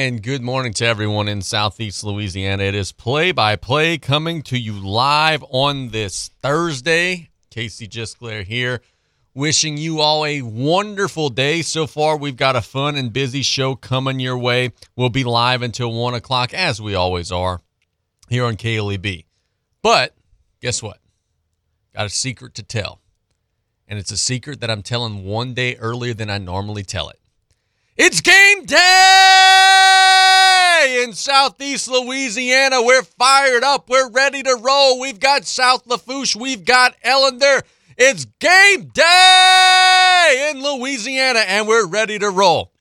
And good morning to everyone in Southeast Louisiana. It is play by play coming to you live on this Thursday. Casey Gisclair here, wishing you all a wonderful day. So far, we've got a fun and busy show coming your way. We'll be live until 1 o'clock, as we always are, here on KLEB. But guess what? Got a secret to tell. And it's a secret that I'm telling one day earlier than I normally tell it. It's game day in Southeast Louisiana. We're fired up. We're ready to roll. We've got South Lafourche. We've got Ellender. It's game day in Louisiana, and we're ready to roll.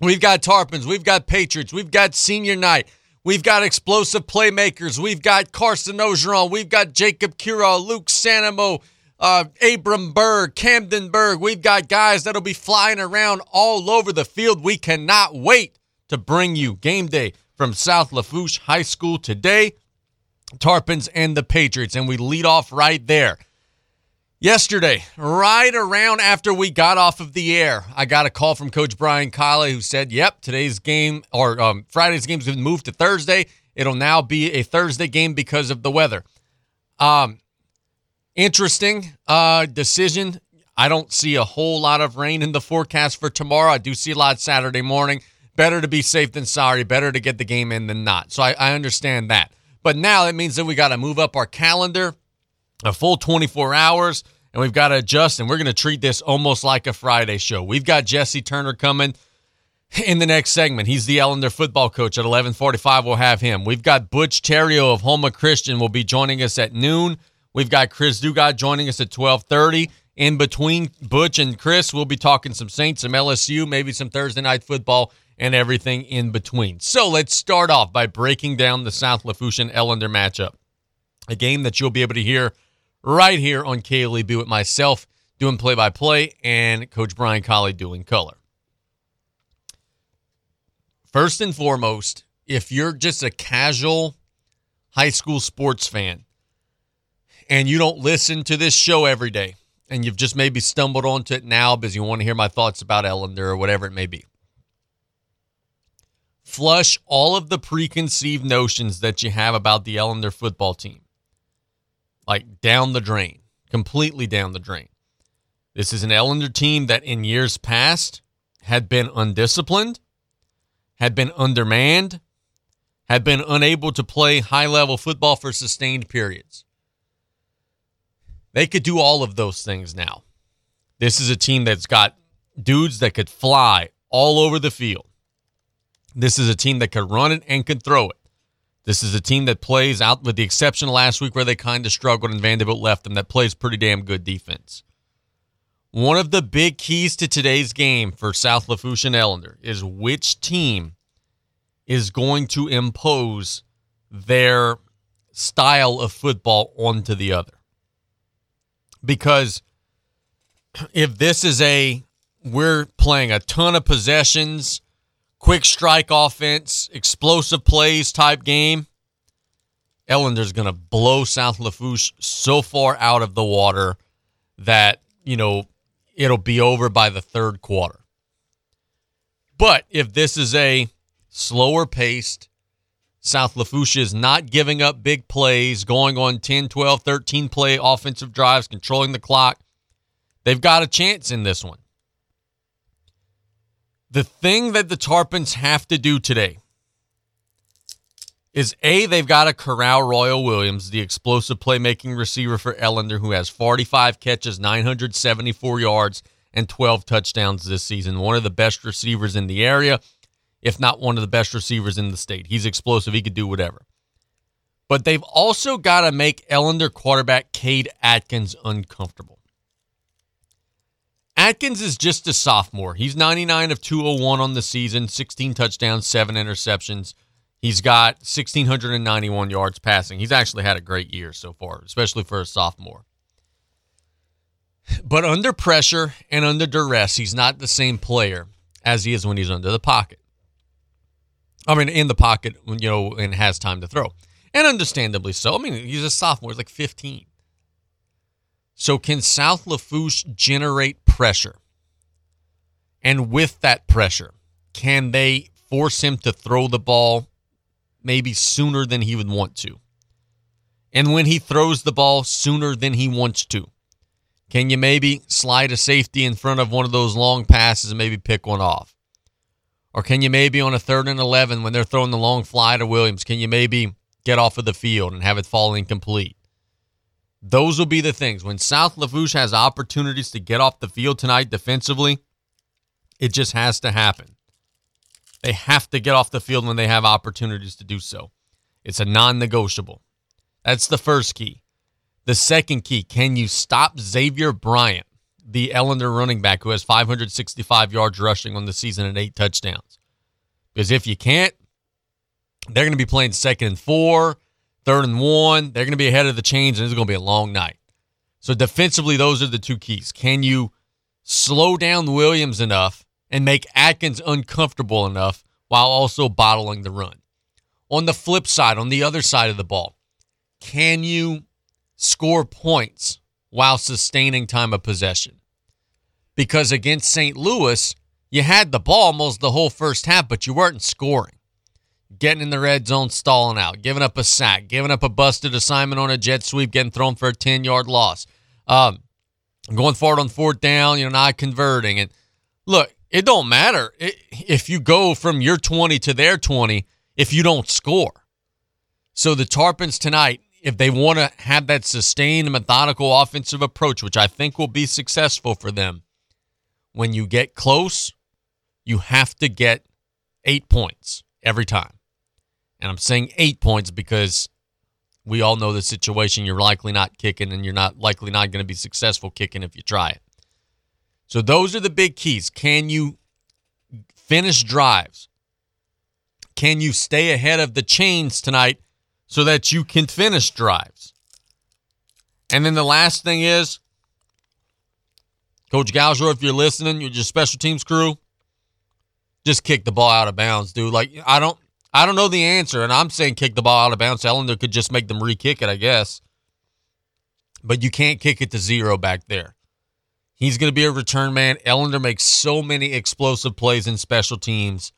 We've got Tarpons. We've got Patriots. We've got senior night. We've got explosive playmakers. We've got Carson Orgeron. We've got Jacob Cura, Luke Sanamo uh, Abram Berg, Camden Berg. We've got guys that'll be flying around all over the field. We cannot wait to bring you game day from South Lafourche High School today. Tarpons and the Patriots, and we lead off right there. Yesterday, right around after we got off of the air, I got a call from Coach Brian Kiley who said, "Yep, today's game or um, Friday's game's been moved to Thursday. It'll now be a Thursday game because of the weather." Um, Interesting uh, decision. I don't see a whole lot of rain in the forecast for tomorrow. I do see a lot Saturday morning. Better to be safe than sorry. Better to get the game in than not. So I, I understand that. But now it means that we got to move up our calendar a full 24 hours and we've got to adjust and we're going to treat this almost like a Friday show. We've got Jesse Turner coming in the next segment. He's the Ellender football coach at 11:45 we'll have him. We've got Butch Theriot of Houma Christian will be joining us at noon. We've got Chris Dugas joining us at 1230. In between Butch and Chris, we'll be talking some Saints, some LSU, maybe some Thursday night football, and everything in between. So let's start off by breaking down the South Lafourche and Ellender matchup. A game that you'll be able to hear right here on KLEB with myself doing play by play and Coach Brian Colley doing color. First and foremost, if you're just a casual high school sports fan, and you don't listen to this show every day and you've just maybe stumbled onto it now because you want to hear my thoughts about Ellender or whatever it may be. Flush all of the preconceived notions that you have about the Ellender football team. Like down the drain, completely down the drain. This is an Ellender team that in years past had been undisciplined, had been undermanned, had been unable to play high level football for sustained periods. They could do all of those things now. This is a team that's got dudes that could fly all over the field. This is a team that could run it and could throw it. This is a team that plays out, with the exception of last week where they kind of struggled and Vanderbilt left them, that plays pretty damn good defense. One of the big keys to today's game for South Lafourche and Ellender is which team is going to impose their style of football onto the other because if this is a we're playing a ton of possessions, quick strike offense, explosive plays type game, Ellender's going to blow South Lafourche so far out of the water that, you know, it'll be over by the third quarter. But if this is a slower paced, South Lafourche is not giving up big plays, going on 10, 12, 13 play offensive drives, controlling the clock. They've got a chance in this one. The thing that the Tarpons have to do today is A, they've got to corral Royal Williams, the explosive playmaking receiver for Ellender, who has 45 catches, 974 yards, and 12 touchdowns this season. One of the best receivers in the area if not one of the best receivers in the state. He's explosive. He could do whatever. But they've also got to make Ellender quarterback Cade Atkins uncomfortable. Atkins is just a sophomore. He's 99 of 201 on the season, 16 touchdowns, 7 interceptions. He's got 1,691 yards passing. He's actually had a great year so far, especially for a sophomore. But under pressure and under duress, he's not the same player as he is when he's under the pocket. I mean, in the pocket, you know, and has time to throw. And understandably so. I mean, he's a sophomore, he's like 15. So, can South Lafourche generate pressure? And with that pressure, can they force him to throw the ball maybe sooner than he would want to? And when he throws the ball sooner than he wants to, can you maybe slide a safety in front of one of those long passes and maybe pick one off? Or can you maybe on a third and 11 when they're throwing the long fly to Williams, can you maybe get off of the field and have it fall incomplete? Those will be the things. When South Lafourche has opportunities to get off the field tonight defensively, it just has to happen. They have to get off the field when they have opportunities to do so. It's a non negotiable. That's the first key. The second key can you stop Xavier Bryant, the Ellender running back who has 565 yards rushing on the season and eight touchdowns? Because if you can't, they're going to be playing second and four, third and one. They're going to be ahead of the chains, and it's going to be a long night. So defensively, those are the two keys. Can you slow down Williams enough and make Atkins uncomfortable enough while also bottling the run? On the flip side, on the other side of the ball, can you score points while sustaining time of possession? Because against St. Louis, you had the ball almost the whole first half, but you weren't scoring. Getting in the red zone, stalling out, giving up a sack, giving up a busted assignment on a jet sweep, getting thrown for a 10 yard loss. Um, going forward on fourth down, you know, not converting. And look, it don't matter if you go from your 20 to their 20 if you don't score. So the Tarpons tonight, if they want to have that sustained, methodical offensive approach, which I think will be successful for them, when you get close, you have to get eight points every time. And I'm saying eight points because we all know the situation. You're likely not kicking, and you're not likely not going to be successful kicking if you try it. So those are the big keys. Can you finish drives? Can you stay ahead of the chains tonight so that you can finish drives. And then the last thing is, Coach Gouger, if you're listening, you're just special teams crew, just kick the ball out of bounds, dude. Like I don't I don't know the answer, and I'm saying kick the ball out of bounds. Ellender could just make them re-kick it, I guess. But you can't kick it to zero back there. He's going to be a return man. Ellender makes so many explosive plays in special teams.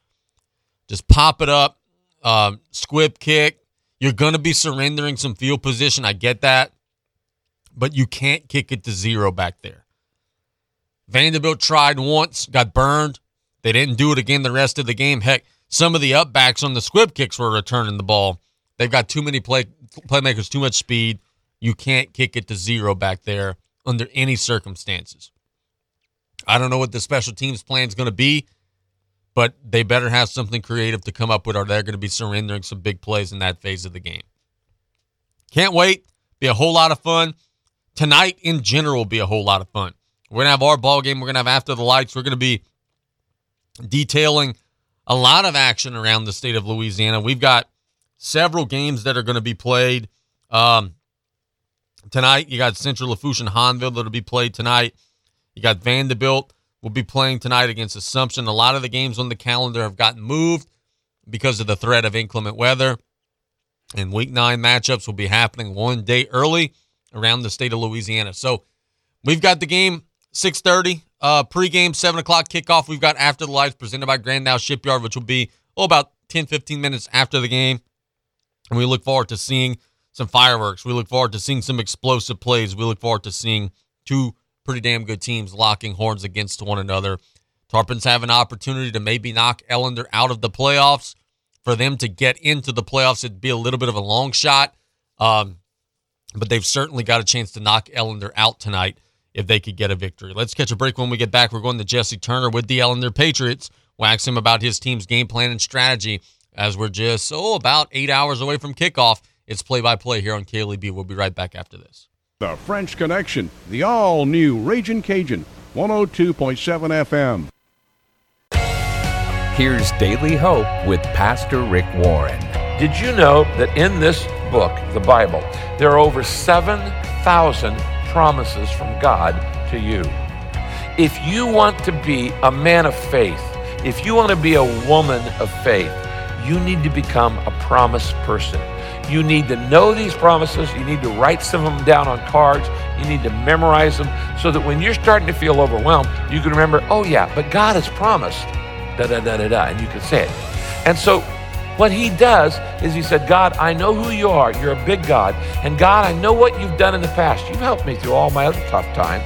Just pop it up, um, squib kick, you're going to be surrendering some field position. I get that. But you can't kick it to zero back there. Vanderbilt tried once, got burned. They didn't do it again the rest of the game. Heck, some of the upbacks on the squib kicks were returning the ball. They've got too many play playmakers, too much speed. You can't kick it to zero back there under any circumstances. I don't know what the special teams plan is going to be but they better have something creative to come up with, or they're going to be surrendering some big plays in that phase of the game. Can't wait. Be a whole lot of fun. Tonight, in general, will be a whole lot of fun. We're going to have our ball game. We're going to have After the Lights. We're going to be detailing a lot of action around the state of Louisiana. We've got several games that are going to be played um, tonight. You got Central Lafourche and Hahnville that'll be played tonight. You got Vanderbilt will be playing tonight against Assumption. A lot of the games on the calendar have gotten moved because of the threat of inclement weather. And week nine matchups will be happening one day early around the state of Louisiana. So we've got the game 6:30, uh, pregame 7 o'clock kickoff. We've got after the lights presented by Grand Isle Shipyard, which will be oh about 10, 15 minutes after the game. And we look forward to seeing some fireworks. We look forward to seeing some explosive plays. We look forward to seeing two pretty damn good teams locking horns against one another. Tarpons have an opportunity to maybe knock Ellender out of the playoffs. For them to get into the playoffs, it'd be a little bit of a long shot. Um, but they've certainly got a chance to knock Ellender out tonight if they could get a victory. Let's catch a break when we get back. We're going to Jesse Turner with the Ellender Patriots. We'll ask him about his team's game plan and strategy as we're just, oh, about eight hours away from kickoff. It's play by play here on KLEB. We'll be right back after this. The French Connection, the all new Raging Cajun, 102.7 FM. Here's Daily Hope with Pastor Rick Warren. Did you know that in this book, the Bible, there are over 7,000 promises from God to you? If you want to be a man of faith, if you want to be a woman of faith, you need to become a promise person. You need to know these promises. You need to write some of them down on cards. You need to memorize them so that when you're starting to feel overwhelmed, you can remember, oh, yeah, but God has promised, da da da da da, and you can say it. And so what he does is he said, God, I know who you are. You're a big God. And God, I know what you've done in the past. You've helped me through all my other tough times.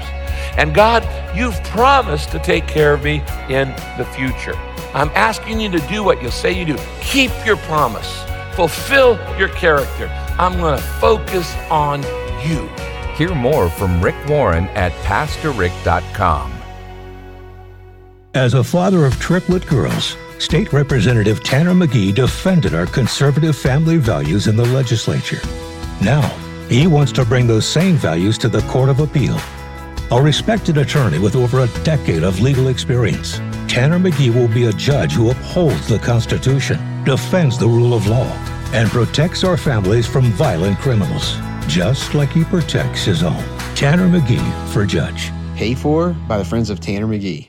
And God, you've promised to take care of me in the future. I'm asking you to do what you say you do. Keep your promise, fulfill your character. I'm going to focus on you. Hear more from Rick Warren at PastorRick.com. As a father of triplet girls, State Representative Tanner McGee defended our conservative family values in the legislature. Now, he wants to bring those same values to the Court of Appeal. A respected attorney with over a decade of legal experience, Tanner McGee will be a judge who upholds the Constitution, defends the rule of law, and protects our families from violent criminals, just like he protects his own. Tanner McGee for judge. Paid for by the Friends of Tanner McGee.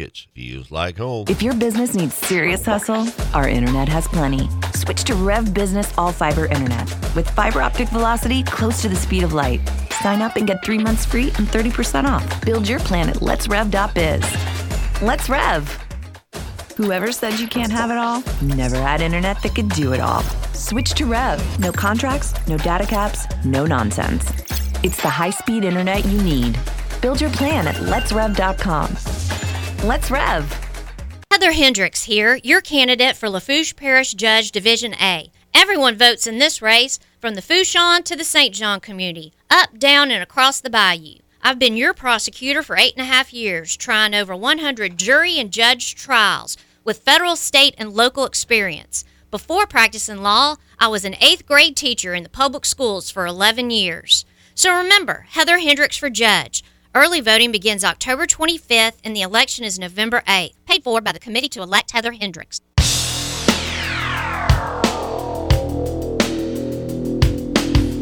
Feels like home. If your business needs serious hustle, our internet has plenty. Switch to Rev Business All Fiber Internet with fiber optic velocity close to the speed of light. Sign up and get three months free and 30% off. Build your plan at letsrev.biz. Let's Rev. Whoever said you can't have it all, never had internet that could do it all. Switch to Rev. No contracts, no data caps, no nonsense. It's the high speed internet you need. Build your plan at letsrev.com. Let's Rev. Heather Hendricks here, your candidate for Lafourche Parish Judge Division A. Everyone votes in this race, from the Fourchon to the St. John community, up, down, and across the bayou. I've been your prosecutor for eight and a half years, trying over 100 jury and judge trials with federal, state, and local experience. Before practicing law, I was an eighth grade teacher in the public schools for 11 years. So remember, Heather Hendricks for judge. Early voting begins October 25th and the election is November 8th. Paid for by the committee to elect Heather Hendricks.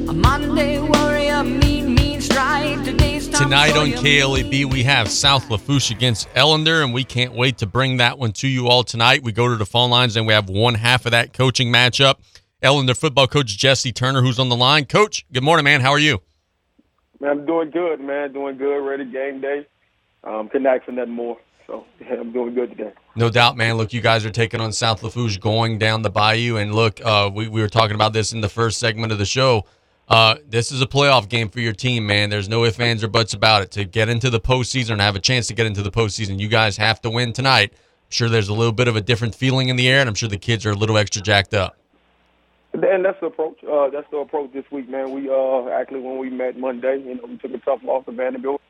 A Monday warrior, mean, mean strike. Tonight on you. KLEB, we have South Lafourche against Ellender, and we can't wait to bring that one to you all tonight. We go to the phone lines, and we have one half of that coaching matchup. Ellender football coach Jesse Turner, who's on the line. Coach, good morning, man. How are you? Man, I'm doing good, man. Doing good. Ready game day. Um, couldn't ask for nothing more. So yeah, I'm doing good today. No doubt, man. Look, you guys are taking on South Lafourche going down the bayou. And look, uh, we, we were talking about this in the first segment of the show. Uh, this is a playoff game for your team, man. There's no ifs, ands, or buts about it. To get into the postseason and have a chance to get into the postseason, you guys have to win tonight. I'm sure there's a little bit of a different feeling in the air, and I'm sure the kids are a little extra jacked up. And that's the approach. Uh, that's the approach this week, man. We uh, actually when we met Monday, you know, we took a tough loss to Vanderbilt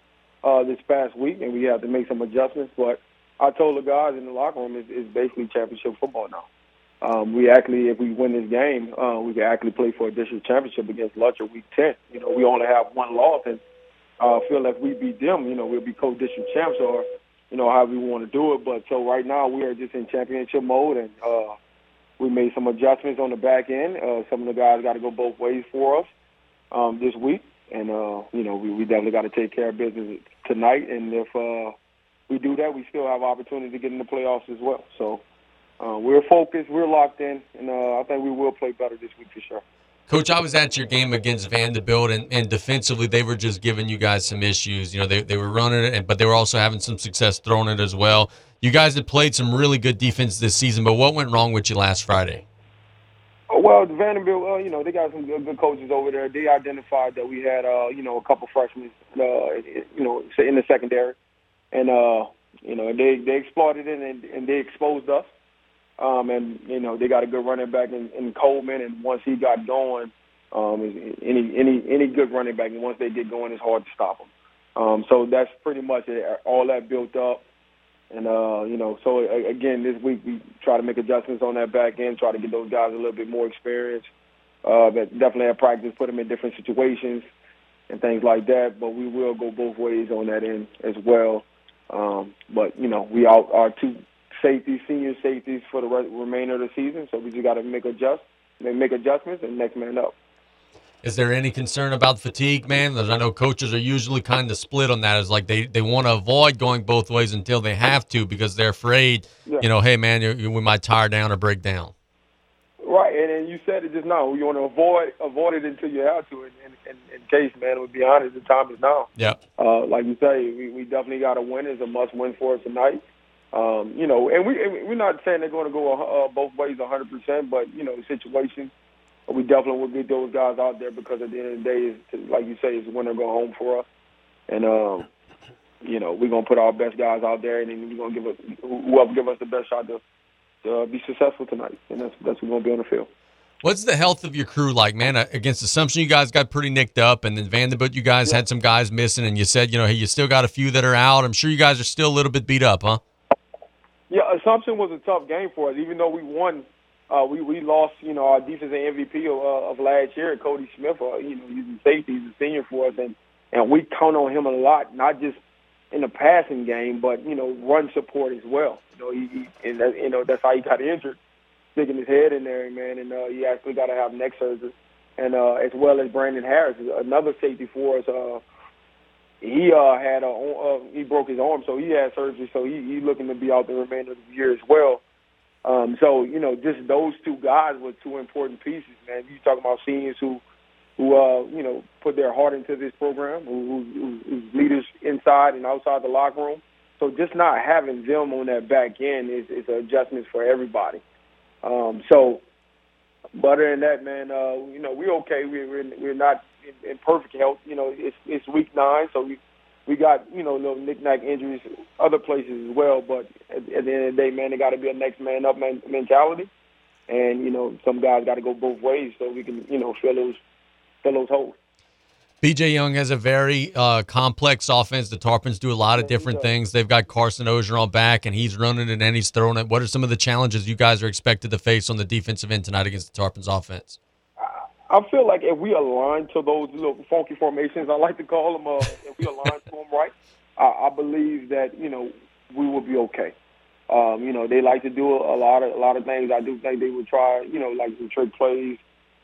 uh, this past week, and we had to make some adjustments. But I told the guys in the locker room, it's, it's basically championship football now. Um, we actually, if we win this game, uh, we can actually play for a district championship against Lutcher week 10. You know, we only have one loss, and uh, feel like we beat them, you know, we'll be co-district champs or, you know, how we want to do it. But so right now we are just in championship mode, and uh, we made some adjustments on the back end. Uh, some of the guys got to go both ways for us um, this week, and uh, you know, we, we definitely got to take care of business tonight. And if uh, we do that, we still have opportunity to get in the playoffs as well. So. Uh, we're focused, we're locked in, and uh, I think we will play better this week for sure. Coach, I was at your game against Vanderbilt, and, and defensively, they were just giving you guys some issues. You know, they, they were running it, but they were also having some success throwing it as well. You guys had played some really good defense this season, but what went wrong with you last Friday? Well, Vanderbilt, uh, you know, they got some good, good coaches over there. They identified that we had, uh, you know, a couple freshmen, uh, you know, in the secondary, and uh, you know, they they exploited it and, and they exposed us. Um, and you know they got a good running back in, in Coleman, and once he got going, um, any any any good running back, and once they get going, it's hard to stop them. Um, so that's pretty much it. All that built up, and uh, you know, so again, this week we try to make adjustments on that back end, try to get those guys a little bit more experience. Uh, but definitely have practice, put them in different situations and things like that. But we will go both ways on that end as well. Um, but you know, we all are two safeties, senior safeties for the re- remainder of the season, so we just got to make adjust, make adjustments, and next man up. Is there any concern about fatigue, man? I know coaches are usually kind of split on that. It's like they, they want to avoid going both ways until they have to because they're afraid, yeah. you know, hey, man, you, you, we might tire down or break down. Right, and, and you said it just now. You want to avoid avoid it until you have to. and in, in case, man, to be honest, the time is now. Yeah. Uh, like you say, we, we definitely got to win. It's a must win for us tonight. Um, you know, and we we're not saying they're going to go uh, both ways 100, percent but you know, the situation we definitely will get those guys out there because at the end of the day, is to, like you say, it's win or go home for us. And um, you know, we're gonna put our best guys out there, and then we're gonna give us whoever give us the best shot to, to be successful tonight, and that's that's what's gonna be on the field. What's the health of your crew like, man? Against Assumption, you guys got pretty nicked up, and then Vanderbilt, you guys yeah. had some guys missing, and you said, you know, hey, you still got a few that are out. I'm sure you guys are still a little bit beat up, huh? Yeah, Assumption was a tough game for us, even though we won uh, we we lost, you know, our defensive MVP of, uh, of last year, Cody Smith. Uh, you know, he's a safety, he's a senior for us, and and we count on him a lot, not just in the passing game, but you know, run support as well. You know, he, he and that, you know that's how he got injured, sticking his head in there, man, and uh, he actually got to have neck surgery, and uh, as well as Brandon Harris, another safety for us. Uh, he uh, had a uh, he broke his arm, so he had surgery, so he he's looking to be out the remainder of the year as well. Um, so you know, just those two guys were two important pieces, man. You talking about seniors who, who uh, you know, put their heart into this program, who, who, who's leaders inside and outside the locker room. So just not having them on that back end is, is an adjustment for everybody. Um, so, but other than that, man, uh, you know, we're okay. We're we're, we're not in, in perfect health. You know, it's it's week nine, so we we got you know little knick-knack injuries other places as well. But at, at the end of the day, man, it got to be a next man up man, mentality, and you know some guys got to go both ways so we can you know fill those fill those holes. BJ Young has a very uh, complex offense. The Tarpons do a lot of different things. They've got Carson Orgeron back, and he's running it and he's throwing it. What are some of the challenges you guys are expected to face on the defensive end tonight against the Tarpons offense? I feel like if we align to those little funky formations, I like to call them, uh, if we align to them right, I, I believe that you know we will be okay. Um, you know, they like to do a, a lot of a lot of things. I do think they would try, you know, like some trick plays.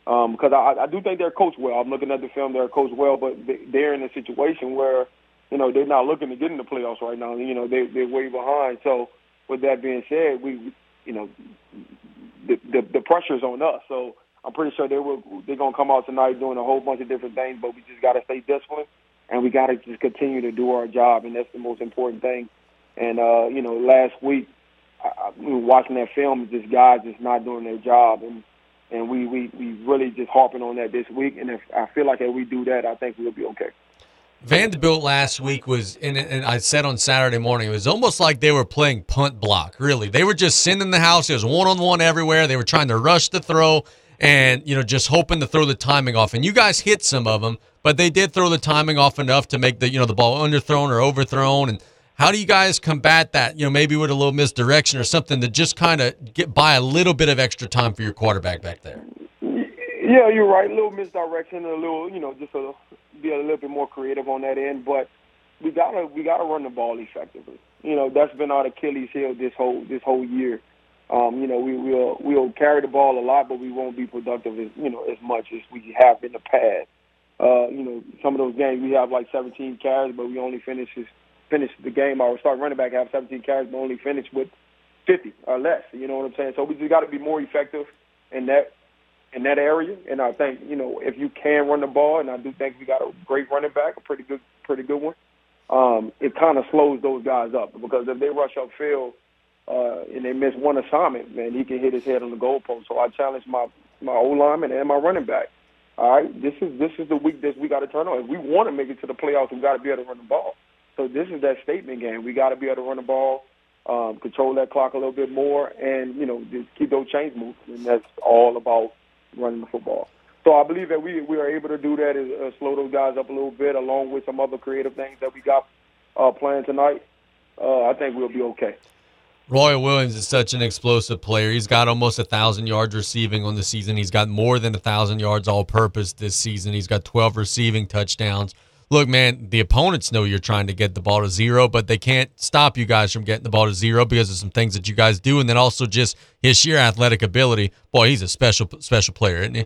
Um, because I, I do think they're coached well. I'm looking at the film; they're coached well, but they're in a situation where, you know, they're not looking to get in the playoffs right now. You know, they they're way behind. So, with that being said, we, you know, the the, the pressure's on us. So I'm pretty sure they will. They're gonna come out tonight doing a whole bunch of different things, but we just gotta stay disciplined and we gotta just continue to do our job, and that's the most important thing. And uh, you know, last week, I, I, watching that film, just guys just not doing their job, and and we we we really just harping on that this week. And if I feel like if we do that, I think we'll be okay. Vanderbilt last week was, and, and I said on Saturday morning, it was almost like they were playing punt block. Really, they were just sending the house. It was one on one everywhere. They were trying to rush the throw and you know just hoping to throw the timing off. And you guys hit some of them, but they did throw the timing off enough to make the you know the ball underthrown or overthrown. And how do you guys combat that? You know, maybe with a little misdirection or something to just kind of get by a little bit of extra time for your quarterback back there. Yeah, you're right. A little misdirection, a little you know just a be a little bit more creative on that end, but we gotta we gotta run the ball effectively. You know, that's been our Achilles heel this whole this whole year. Um, you know, we will we'll carry the ball a lot, but we won't be productive as you know as much as we have in the past. Uh, you know, some of those games we have like 17 carries, but we only finish finish the game. Our start running back have 17 carries, but only finish with 50 or less. You know what I'm saying? So we just got to be more effective in that in that area. And I think you know if you can run the ball, and I do think we got a great running back, a pretty good pretty good one. Um, it kind of slows those guys up because if they rush upfield uh, and they miss one assignment, man, he can hit his head on the goalpost. So I challenge my my O lineman and my running back. All right, this is this is the week that we got to turn on. If we want to make it to the playoffs, we got to be able to run the ball. So this is that statement game. We got to be able to run the ball. um, control that clock a little bit more, and you know just keep those chains moving. And that's all about running the football. So I believe that we we are able to do that, is uh, slow those guys up a little bit, along with some other creative things that we got uh, planned tonight. Uh, I think we'll be okay. Roy Williams is such an explosive player. He's got almost a thousand yards receiving on the season. He's got more than a thousand yards all purpose this season. He's got 12 receiving touchdowns. Look, man, the opponents know you're trying to get the ball to zero, but they can't stop you guys from getting the ball to zero because of some things that you guys do, and then also just his sheer athletic ability. Boy, he's a special special player, isn't he?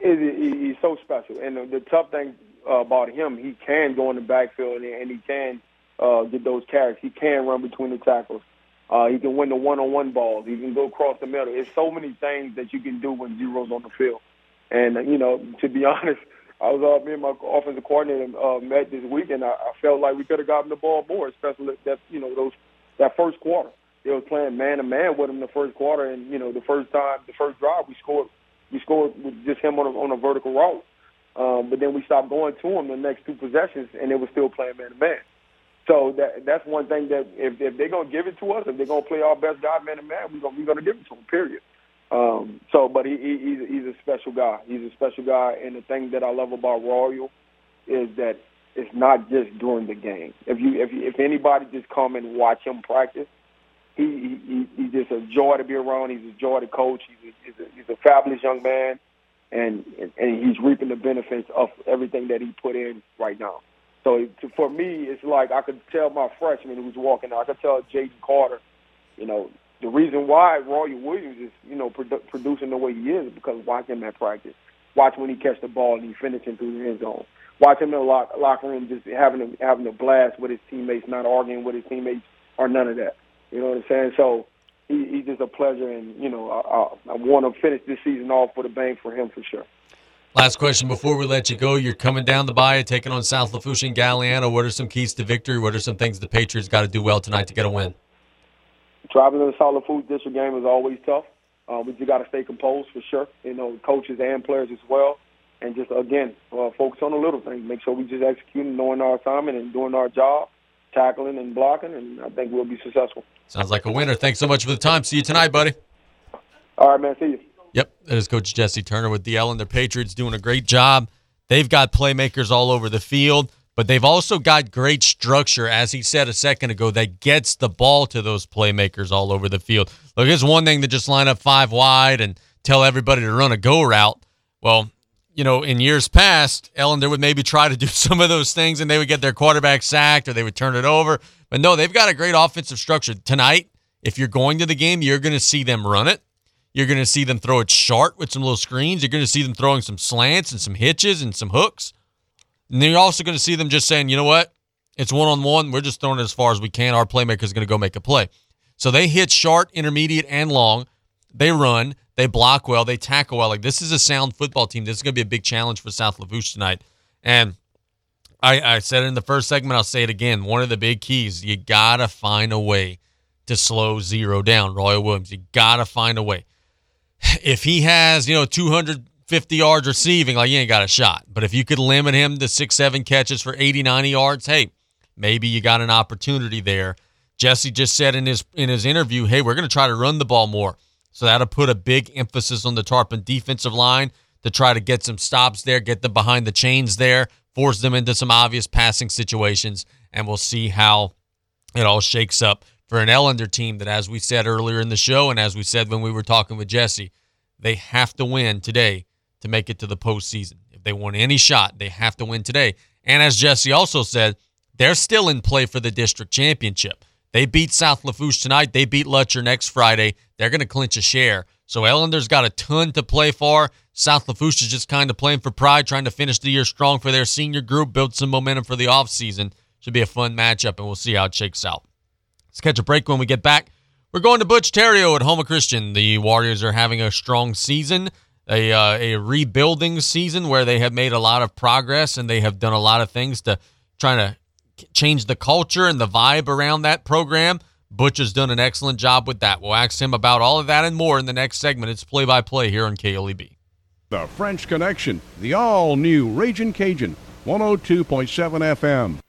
He's so special, and the tough thing uh, about him, he can go in the backfield and he can uh, get those carries. He can run between the tackles. Uh, he can win the one-on-one balls. He can go across the middle. There's so many things that you can do when zero's on the field. And you know, to be honest, I was uh, me and my offensive coordinator uh, met this week, and I, I felt like we could have gotten the ball more, especially that you know those that first quarter. They was playing man to man with him the first quarter, and you know the first time, the first drive, we scored. We scored with just him on a, on a vertical route. Um, but then we stopped going to him the next two possessions, and they were still playing man to man. So that that's one thing that if, if they're gonna give it to us, if they're gonna play our best guy man to man, we're gonna we're gonna give it to him. Period. Um, so, but he, he he's he's a special guy. He's a special guy, and the thing that I love about Royal is that it's not just during the game. If you if if anybody just come and watch him practice, he he he's just a joy to be around. He's a joy to coach. He's a, he's a, he's a fabulous young man, and and he's reaping the benefits of everything that he put in right now. So for me, it's like I could tell my freshman who was walking out, I could tell Jaden Carter, you know, the reason why Roy Williams is, you know, produ- producing the way he is because watch him at practice. Watch when he catch the ball and he finishing through the end zone. Watch him in the lock, locker room just having a, having a blast with his teammates, not arguing with his teammates or none of that. You know what I'm saying? So he, he's just a pleasure, and you know, I, I, I want to finish this season off with a bang for him for sure. Last question before we let you go. You're coming down the bayou, taking on South Lafourche and Galliano. What are some keys to victory? What are some things the Patriots got to do well tonight to get a win? Driving to the South Lafourche district game is always tough. Uh, we just got to stay composed for sure. You know, coaches and players as well. And just, again, uh, focus on the little things. Make sure we just execute knowing our assignment and doing our job, tackling and blocking, and I think we'll be successful. Sounds like a winner. Thanks so much for the time. See you tonight, buddy. All right, man. See you. Yep, that is Coach Jesse Turner with DL and the Patriots doing a great job. They've got playmakers all over the field, but they've also got great structure, as he said a second ago, that gets the ball to those playmakers all over the field. Look, it's one thing to just line up five wide and tell everybody to run a go route. Well, you know, in years past, Ellender would maybe try to do some of those things and they would get their quarterback sacked or they would turn it over. But no, they've got a great offensive structure. Tonight, if you're going to the game, you're going to see them run it. You're going to see them throw it short with some little screens. You're going to see them throwing some slants and some hitches and some hooks. And then you're also going to see them just saying, you know what? It's one on one. We're just throwing it as far as we can. Our playmaker is going to go make a play. So they hit short, intermediate, and long. They run. They block well. They tackle well. Like this is a sound football team. This is going to be a big challenge for South Lafourche tonight. And I, I said it in the first segment. I'll say it again. One of the big keys: you gotta find a way to slow zero down. Royal Williams. You gotta find a way if he has, you know, 250 yards receiving, like, you ain't got a shot. But if you could limit him to six, seven catches for 80, 90 yards, hey, maybe you got an opportunity there. Jesse just said in his in his interview, hey, we're going to try to run the ball more. So that'll put a big emphasis on the Tarpon defensive line to try to get some stops there, get them behind the chains there, force them into some obvious passing situations, and we'll see how it all shakes up for an Ellender team that, as we said earlier in the show, and as we said when we were talking with Jesse, they have to win today to make it to the postseason. If they want any shot, they have to win today. And as Jesse also said, they're still in play for the district championship. They beat South Lafourche tonight. They beat Lutcher next Friday. They're going to clinch a share. So Ellender's got a ton to play for. South Lafourche is just kind of playing for pride, trying to finish the year strong for their senior group, build some momentum for the offseason. Should be a fun matchup, and we'll see how it shakes out. Let's catch a break when we get back. We're going to Butch Theriot at Houma Christian. The Warriors are having a strong season, a, uh, a rebuilding season where they have made a lot of progress and they have done a lot of things to try to change the culture and the vibe around that program. Butch has done an excellent job with that. We'll ask him about all of that and more in the next segment. It's play by play here on KLEB. The French Connection, the all new Raging Cajun, 102.7 FM.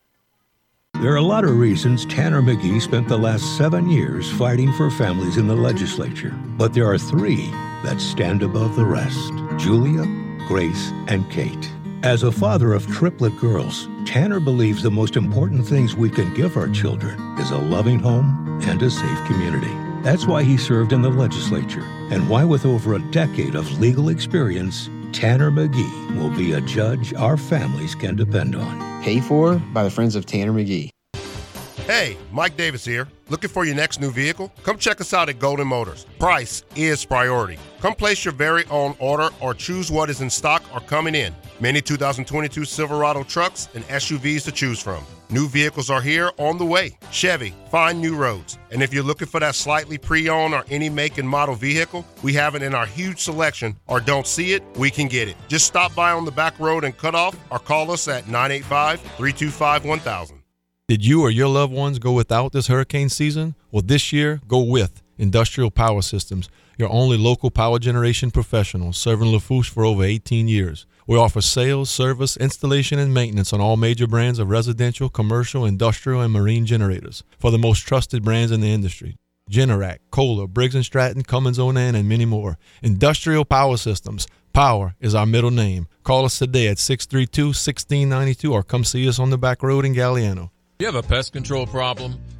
There are a lot of reasons Tanner McGee spent the last seven years fighting for families in the legislature, but there are three that stand above the rest Julia, Grace, and Kate. As a father of triplet girls, Tanner believes the most important things we can give our children is a loving home and a safe community. That's why he served in the legislature, and why, with over a decade of legal experience, Tanner McGee will be a judge our families can depend on. Paid for by the Friends of Tanner McGee. Hey, Mike Davis here. Looking for your next new vehicle? Come check us out at Golden Motors. Price is priority. Come place your very own order or choose what is in stock or coming in. Many 2022 Silverado trucks and SUVs to choose from. New vehicles are here on the way. Chevy, find new roads. And if you're looking for that slightly pre owned or any make and model vehicle, we have it in our huge selection, or don't see it, we can get it. Just stop by on the back road and cut off, or call us at 985 325 1000. Did you or your loved ones go without this hurricane season? Well, this year, go with Industrial Power Systems, your only local power generation professional, serving Lafourche for over 18 years. We offer sales, service, installation, and maintenance on all major brands of residential, commercial, industrial, and marine generators for the most trusted brands in the industry. Generac, Kohler, Briggs & Stratton, Cummins Onan, and many more. Industrial Power Systems. Power is our middle name. Call us today at 632-1692 or come see us on the back road in Galliano. You have a pest control problem?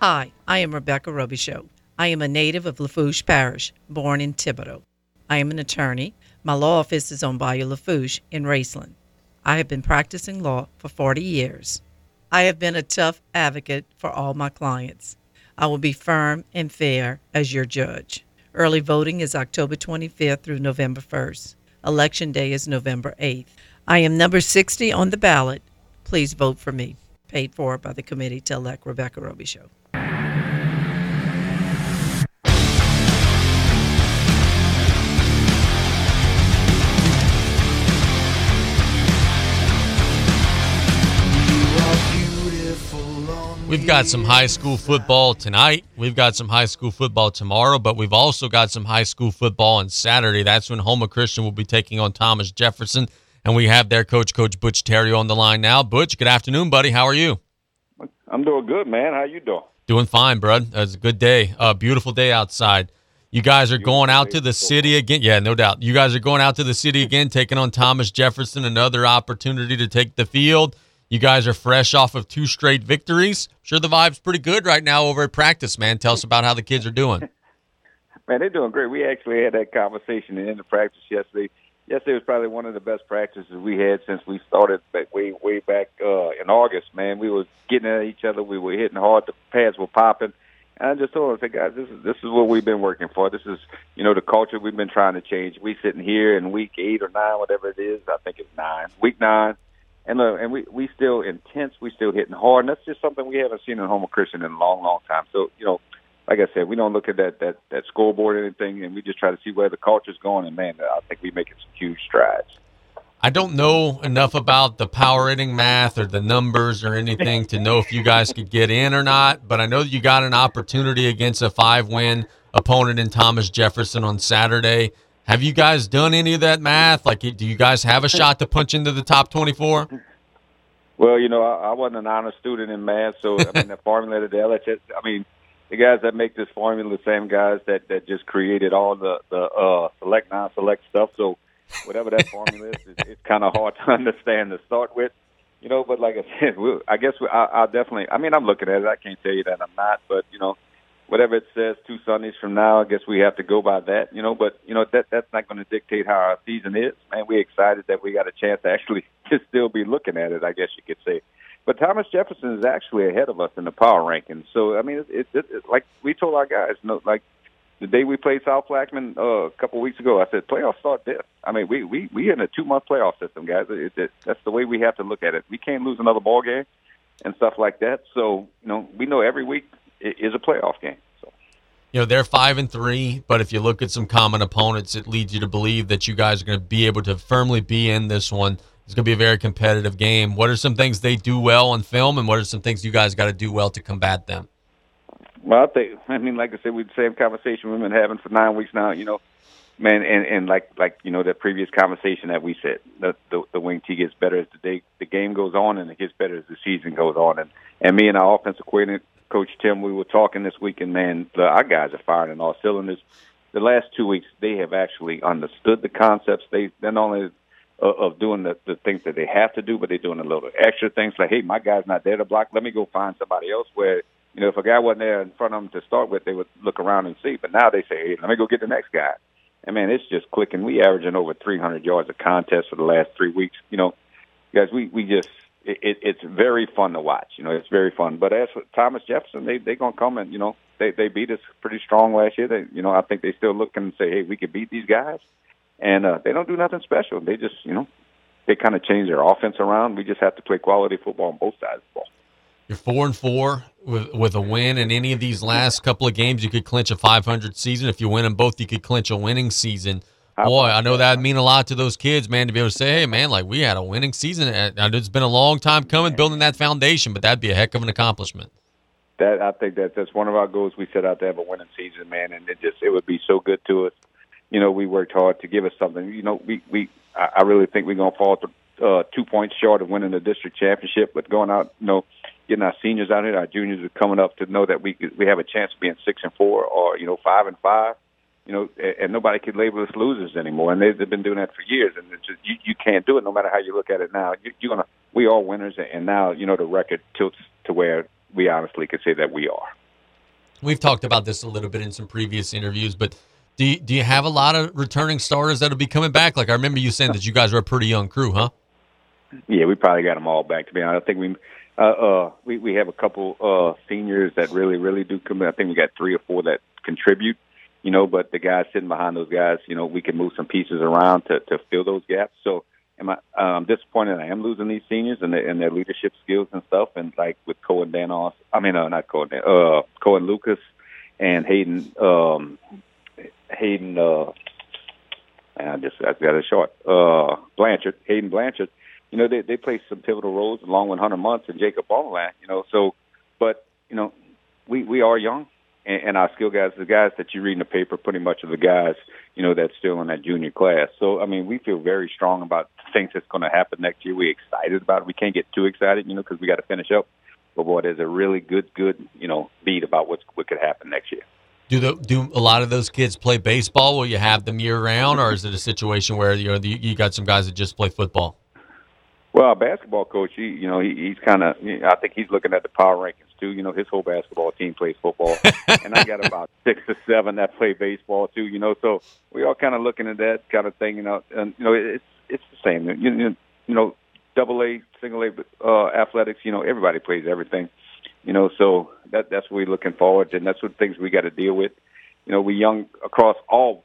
Hi, I am Rebecca Robichaud. I am a native of Lafourche Parish, born in Thibodaux. I am an attorney. My law office is on Bayou Lafourche in Raceland. I have been practicing law for 40 years. I have been a tough advocate for all my clients. I will be firm and fair as your judge. Early voting is October 25th through November 1st. Election day is November 8th. I am number 60 on the ballot. Please vote for me. Paid for by the committee to elect Rebecca Robichaud. We've got some high school football tonight. We've got some high school football tomorrow, but we've also got some high school football on Saturday. That's when Houma Christian will be taking on Thomas Jefferson. And we have their coach, Coach Butch Theriot, on the line now. Butch, good afternoon, buddy. How are you? I'm doing good, man. How you doing? Doing fine, bud. It's a good day. A uh, beautiful day outside. You guys are going out to the city again. Yeah, no doubt. You guys are going out to the city again, taking on Thomas Jefferson, another opportunity to take the field. You guys are fresh off of two straight victories. Sure, the vibe's pretty good right now over at practice, man. Tell us about how the kids are doing. Man, they're doing great. We actually had that conversation in the practice yesterday. Yesterday was probably one of the best practices we had since we started back way way back uh, in August. Man, we were getting at each other. We were hitting hard. The pads were popping. And I just told them, I said, guys, this is this is what we've been working for. This is you know the culture we've been trying to change. We sitting here in week eight or nine, whatever it is. I think it's nine. Week nine and look, and we we still intense. We still hitting hard, and that's just something we haven't seen in Houma Christian in a long, long time. So you know, like I said, we don't look at that that that scoreboard or anything, and we just try to see where the culture's going. And man, I think we're making some huge strides. I don't know enough about the power rating math or the numbers or anything to know if you guys could get in or not, but I know you got an opportunity against a five win opponent in Thomas Jefferson on Saturday. Have you guys done any of that math? Like, do you guys have a shot to punch into the top 24? Well, you know, I, I wasn't an honor student in math, so I mean, the formula, the LHS, I mean, the guys that make this formula, the same guys that that just created all the the uh, select non-select stuff. So whatever that formula is, it's, it's kind of hard to understand to start with. you know, but like I said, we'll, I guess we, I, I'll definitely. I mean, I'm looking at it. I can't tell you that I'm not, but you know, whatever it says two Sundays from now, I guess we have to go by that, you know. But you know that that's not going to dictate how our season is. Man, we're excited that we got a chance to actually just still be looking at it. I guess you could say. But Thomas Jefferson is actually ahead of us in the power rankings. So I mean, it, it, it, it like we told our guys, no, like the day we played South Plaquemine uh, a couple weeks ago, I said playoffs start this. I mean, we we we in a two month playoff system, guys. It, it, that's the way we have to look at it. We can't lose another ball game and stuff like that. So you know, we know every week is a playoff game. You know they're five and three, but if you look at some common opponents, it leads you to believe that you guys are going to be able to firmly be in this one. It's going to be a very competitive game. What are some things they do well on film, and what are some things you guys got to do well to combat them? Well, I think I mean, like I said, we the same conversation we've been having for nine weeks now. You know, man, and and like like you know that previous conversation that we said, the the, the wing T gets better as the day the game goes on, and it gets better as the season goes on. And and me and our offensive coordinator, Coach Tim, we were talking this week, and man, the, our guys are firing in all cylinders. The last two weeks, they have actually understood the concepts. They not only uh, of doing the, the things that they have to do, but they're doing a little extra things like, hey, my guy's not there to block. Let me go find somebody else where you know, if a guy wasn't there in front of them to start with, they would look around and see. But now they say, hey, let me go get the next guy. And man, it's just clicking. We averaging over 300 yards a contest for the last three weeks. You know, guys, we we just it, it, it's very fun to watch. You know, it's very fun. But as for Thomas Jefferson, they they gonna come and you know they they beat us pretty strong last year. They you know I think they still look and say, hey, we could beat these guys. And uh, they don't do nothing special. They just you know they kind of change their offense around. We just have to play quality football on both sides of the ball. You're four and four with with a win in any of these last couple of games. You could clinch a 500 season. If you win them both, you could clinch a winning season. Boy, I know that would mean a lot to those kids, man, to be able to say, "Hey, man, like we had a winning season." And it's been a long time coming, building that foundation, but that'd be a heck of an accomplishment. That I think that that's one of our goals. We set out to have a winning season, man, and it just it would be so good to us. You know, we worked hard to give us something. You know, we we I really think we're gonna fall to, uh, two points short of winning the district championship, but going out, you know getting our seniors out here, our juniors are coming up to know that we we have a chance of being six and four or you know five and five. You know, and nobody can label us losers anymore, and they've, they've been doing that for years. And it's just, you you can't do it, no matter how you look at it now. You, you're gonna we are winners, and now you know the record tilts to where we honestly could say that we are. We've talked about this a little bit in some previous interviews, but do you, do you have a lot of returning starters that'll be coming back? Like I remember you saying that you guys are a pretty young crew, huh? Yeah, we probably got them all back. To be honest, I think we uh, uh, we we have a couple uh, seniors that really really do come. I think we got three or four that contribute. You know, but the guys sitting behind those guys, you know, we can move some pieces around to to fill those gaps. So, am I um, disappointed? I am losing these seniors and their, and their leadership skills and stuff. And like with Cohen Danos, I mean, uh, not Cohen, uh, Cohen Lucas and Hayden, um, Hayden. Uh, I just I got it short. Uh, Blanchard, Hayden Blanchard you know, they they play some pivotal roles along with Hunter Muntz and Jacob Ballland, you know. So, but you know, we we are young, and, and our skill guys, the guys that you read in the paper, pretty much are the guys, you know, that's still in that junior class. So, I mean, we feel very strong about things that's going to happen next year. We're excited about it. We can't get too excited, you know, because we got to finish up. But boy, there's a really good, good, you know, beat about what's what could happen next year. Do the do a lot of those kids play baseball? Will you have them year round, or is it a situation where you know you got some guys that just play football? Well, basketball coach, he, you know, he, he's kind of. I think he's looking at the power rankings too. You know, his whole basketball team plays football, and I got about six or seven that play baseball too. You know, so we all kind of looking at that kind of thing. You know, and you know, it's it's the same. You know, you know, double A, single A uh, athletics. You know, everybody plays everything. You know, so that that's what we're looking forward to, and that's what things we got to deal with. You know, we young across all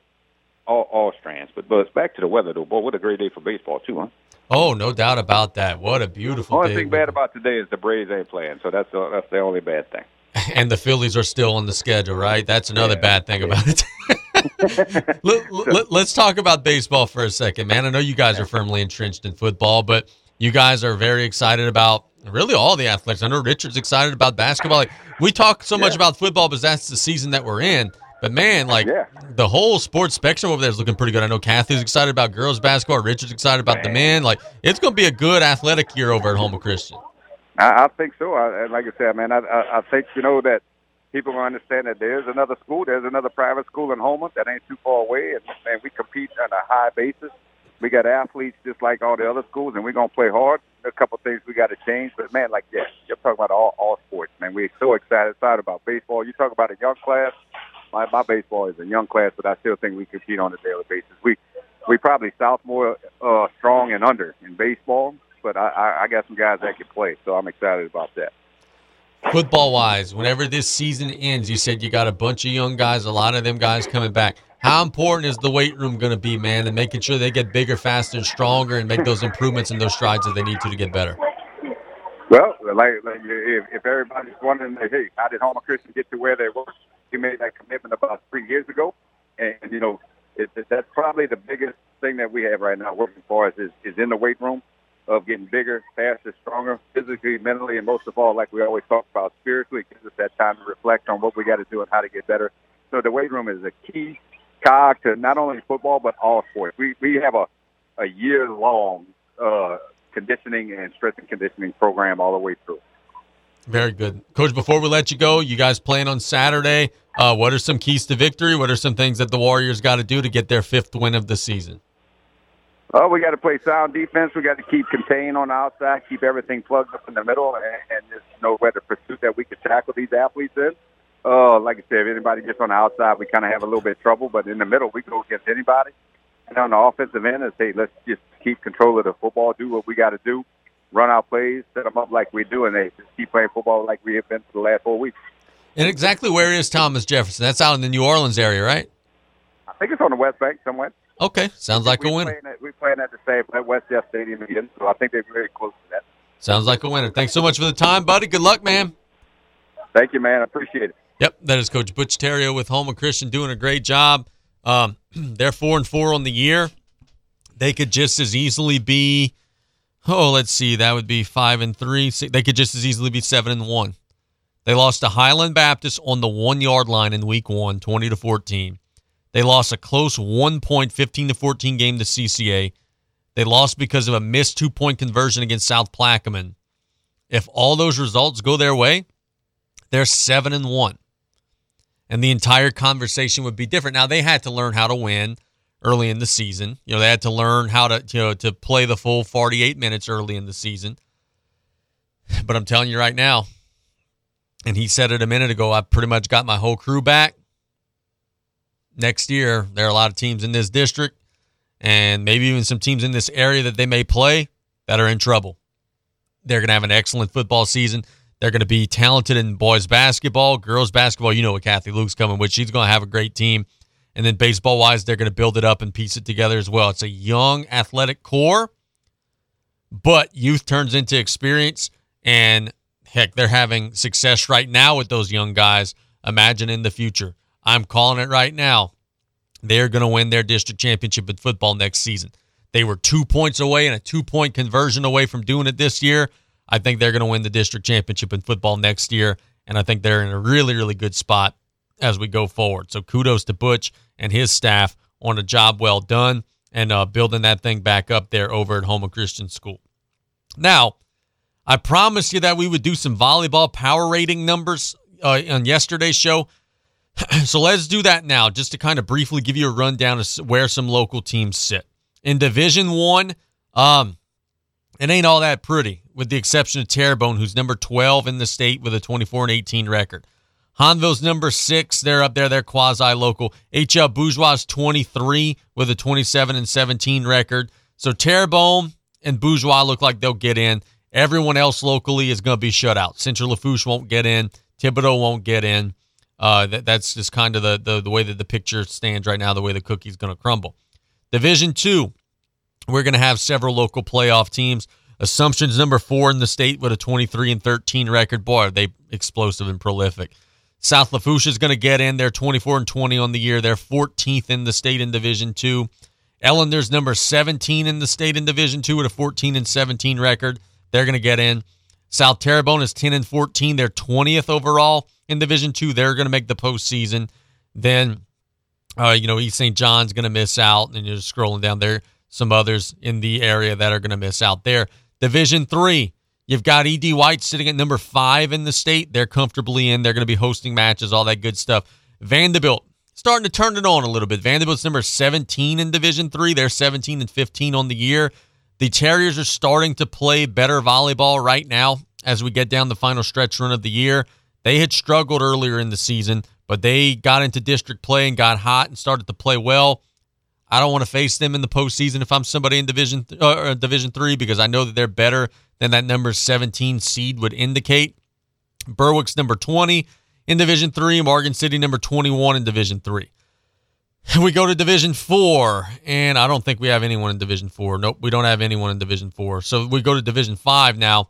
all all strands. But but it's back to the weather though. Boy, what a great day for baseball too, huh? Oh, no doubt about that. What a beautiful only day. Only thing bad about today is the Braves ain't playing, so that's the, that's the only bad thing. And the Phillies are still on the schedule, right? That's another yeah, bad thing yeah. about it. let, us talk about baseball for a second, man. I know you guys are firmly entrenched in football, but you guys are very excited about really all the athletics. I know Richard's excited about basketball. Like, we talk so yeah. much about football because that's the season that we're in. But man, like yeah. the whole sports spectrum over there is looking pretty good. I know Kathy's excited about girls basketball. Richard's excited about man. the men. Like it's going to be a good athletic year over at Houma Christian. I, I think so. I, like I said, man, I, I, I think you know that people will understand that there's another school, there's another private school in Houma that ain't too far away, and, and we compete on a high basis. We got athletes just like all the other schools, and we're gonna play hard. A couple things we got to change. But man, like yeah, you're talking about all all sports, man. We're so excited, excited about baseball. You talk about a young class. My my baseball is a young class, but I still think we compete on a daily basis. We we probably sophomore uh, strong and under in baseball, but I, I, I got some guys that can play, so I'm excited about that. Football wise, whenever this season ends, you said you got a bunch of young guys, a lot of them guys coming back. How important is the weight room going to be, man, and making sure they get bigger, faster, and stronger, and make those improvements and those strides that they need to to get better? Well, like, like if, if everybody's wondering, like, hey, how did Houma Christian get to where they were? He made that commitment about three years ago, and you know, it, that's probably the biggest thing that we have right now working for us is, is in the weight room of getting bigger, faster, stronger, physically, mentally, and most of all, like we always talk about, spiritually, it gives us that time to reflect on what we got to do and how to get better. So the weight room is a key cog to not only football but all sports. We we have a a year long uh, conditioning and strength and conditioning program all the way through. Very good, Coach. Before we let you go, you guys playing on Saturday. Uh, what are some keys to victory? What are some things that the Warriors got to do to get their fifth win of the season? Oh, we got to play sound defense. We got to keep contained on the outside, keep everything plugged up in the middle, and, and just know where the pursuit that we can tackle these athletes in. Uh, like I said, if anybody gets on the outside, we kind of have a little bit of trouble. But in the middle, we go against anybody. And on the offensive end, is hey, let's just keep control of the football, do what we got to do, run our plays, set them up like we do, and they just keep playing football like we have been for the last four weeks. And exactly where is Thomas Jefferson? That's out in the New Orleans area, right? I think it's on the West Bank somewhere. Okay, sounds like a winner. Playing at, we're playing at the same at West Jeff Stadium again, so I think they're very close to that. Sounds like a winner. Thanks so much for the time, buddy. Good luck, man. Thank you, man. I appreciate it. Yep, that is Coach Butch Theriot with Houma Christian doing a great job. Um, they're four and four on the year. They could just as easily be, oh, let's see, that would be five and three. They could just as easily be seven and one. They lost to Highland Baptist on the one yard line in week one, 20 to 14. They lost a close one point, 15 to 14 game to CCA. They lost because of a missed two point conversion against South Plaquemine. If all those results go their way, they're seven and one and the entire conversation would be different. Now they had to learn how to win early in the season. You know, they had to learn how to you know to play the full 48 minutes early in the season. But I'm telling you right now, and he said it a minute ago, I pretty much got my whole crew back. Next year, there are a lot of teams in this district and maybe even some teams in this area that they may play that are in trouble. They're going to have an excellent football season. They're going to be talented in boys basketball, girls basketball. You know what Kathy Luke's coming with. She's going to have a great team. And then baseball wise, they're going to build it up and piece it together as well. It's a young athletic core, but youth turns into experience. And heck, they're having success right now with those young guys. Imagine in the future. I'm calling it right now. They're going to win their district championship in football next season. They were two points away and a two point conversion away from doing it this year. I think they're going to win the district championship in football next year, and I think they're in a really, really good spot as we go forward. So kudos to Butch and his staff on a job well done and uh, building that thing back up there over at Houma Christian School. Now, I promised you that we would do some volleyball power rating numbers uh, on yesterday's show. so let's do that now, just to kind of briefly give you a rundown of where some local teams sit. In Division One, um, it ain't all that pretty, with the exception of Terrebonne, who's number 12 in the state with a 24 and 18 record. Hahnville's number six. They're up there. They're quasi local. HL Bourgeois 23 with a 27 and 17 record. So Terrebonne and Bourgeois look like they'll get in. Everyone else locally is going to be shut out. Central Lafourche won't get in. Thibodaux won't get in. Uh, that, that's just kind of the, the, the way that the picture stands right now, the way the cookie's going to crumble. Division two, we're going to have several local playoff teams. Assumption's number four in the state with a 23 and 13 record. Boy, they explosive and prolific. South Lafourche is going to get in. They're 24 and 20 on the year. They're 14th in the state in Division Two. Ellender's number 17 in the state in Division Two with a 14 and 17 record. They're going to get in. South Terrebonne is 10 and 14. They're 20th overall in Division Two. They're going to make the postseason. Then, uh, you know, East St. John's going to miss out, and you're scrolling down there some others in the area that are going to miss out there. Division three, you've got ED White sitting at number five in the state. They're comfortably in. They're going to be hosting matches, all that good stuff. Vanderbilt starting to turn it on a little bit. Vanderbilt's number 17 in Division three. They're 17 and 15 on the year. The Terriers are starting to play better volleyball right now as we get down the final stretch run of the year. They had struggled earlier in the season, but they got into district play and got hot and started to play well. I don't want to face them in the postseason if I'm somebody in Division uh, Division three because I know that they're better than that number 17 seed would indicate. Berwick's number 20 in Division three, Morgan City number 21 in Division three. We go to Division Four, and I don't think we have anyone in Division Four. Nope, we don't have anyone in Division Four. So we go to Division Five now,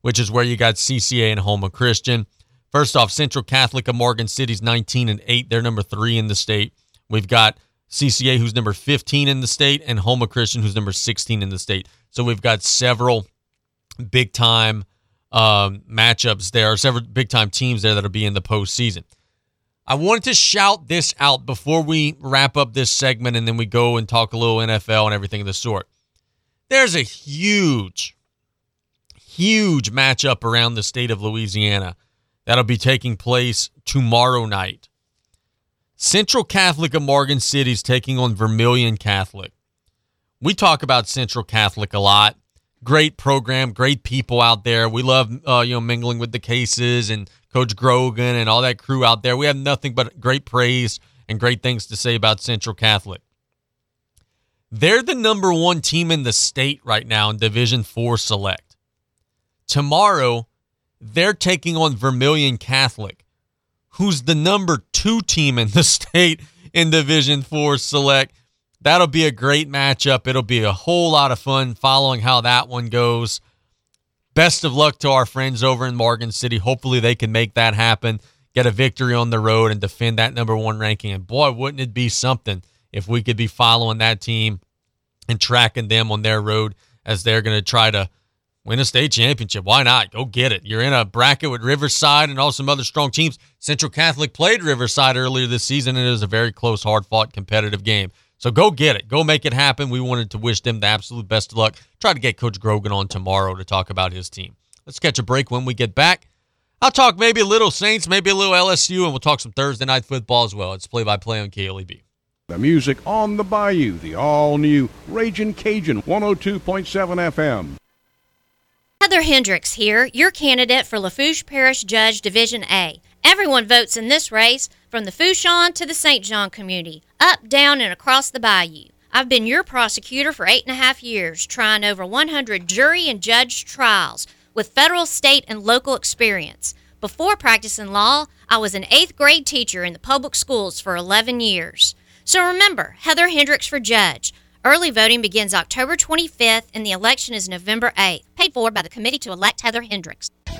which is where you got CCA and Houma Christian. First off, Central Catholic of Morgan City's 19 and 8. They're number three in the state. We've got CCA, who's number 15 in the state, and Houma Christian, who's number 16 in the state. So we've got several big time um, matchups there, several big time teams there that'll be in the postseason. I wanted to shout this out before we wrap up this segment and then we go and talk a little NFL and everything of the sort. There's a huge, huge matchup around the state of Louisiana that'll be taking place tomorrow night. Central Catholic of Morgan City is taking on Vermilion Catholic. We talk about Central Catholic a lot. Great program, great people out there. We love uh, you know mingling with the cases and Coach Grogan and all that crew out there. We have nothing but great praise and great things to say about Central Catholic. They're the number one team in the state right now in Division Four Select. Tomorrow, they're taking on Vermilion Catholic, who's the number two team in the state in Division Four Select. That'll be a great matchup. It'll be a whole lot of fun following how that one goes. Best of luck to our friends over in Morgan City. Hopefully, they can make that happen, get a victory on the road, and defend that number one ranking. And boy, wouldn't it be something if we could be following that team and tracking them on their road as they're going to try to win a state championship. Why not? Go get it. You're in a bracket with Riverside and all some other strong teams. Central Catholic played Riverside earlier this season, and it was a very close, hard fought, competitive game. So go get it. Go make it happen. We wanted to wish them the absolute best of luck. Try to get Coach Grogan on tomorrow to talk about his team. Let's catch a break when we get back. I'll talk maybe a little Saints, maybe a little LSU, and we'll talk some Thursday night football as well. It's play by play on KLEB. The music on the Bayou, the all new Raging Cajun 102.7 FM. Heather Hendricks here, your candidate for Lafourche Parish Judge Division A. Everyone votes in this race, from the Fourchon to the St. John community, up, down, and across the bayou. I've been your prosecutor for eight and a half years, trying over 100 jury and judge trials with federal, state, and local experience. Before practicing law, I was an eighth grade teacher in the public schools for 11 years. So remember, Heather Hendricks for judge. Early voting begins October 25th and the election is November 8th. Paid for by the Committee to Elect Heather Hendricks.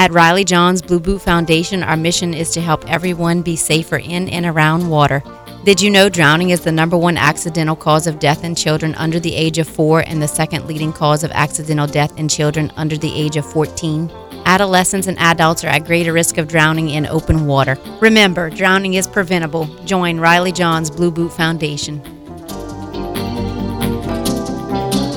At Riley Johns Blue Boot Foundation, our mission is to help everyone be safer in and around water. Did you know drowning is the number one accidental cause of death in children under the age of four and the second leading cause of accidental death in children under the age of 14? Adolescents and adults are at greater risk of drowning in open water. Remember, drowning is preventable. Join Riley Johns Blue Boot Foundation.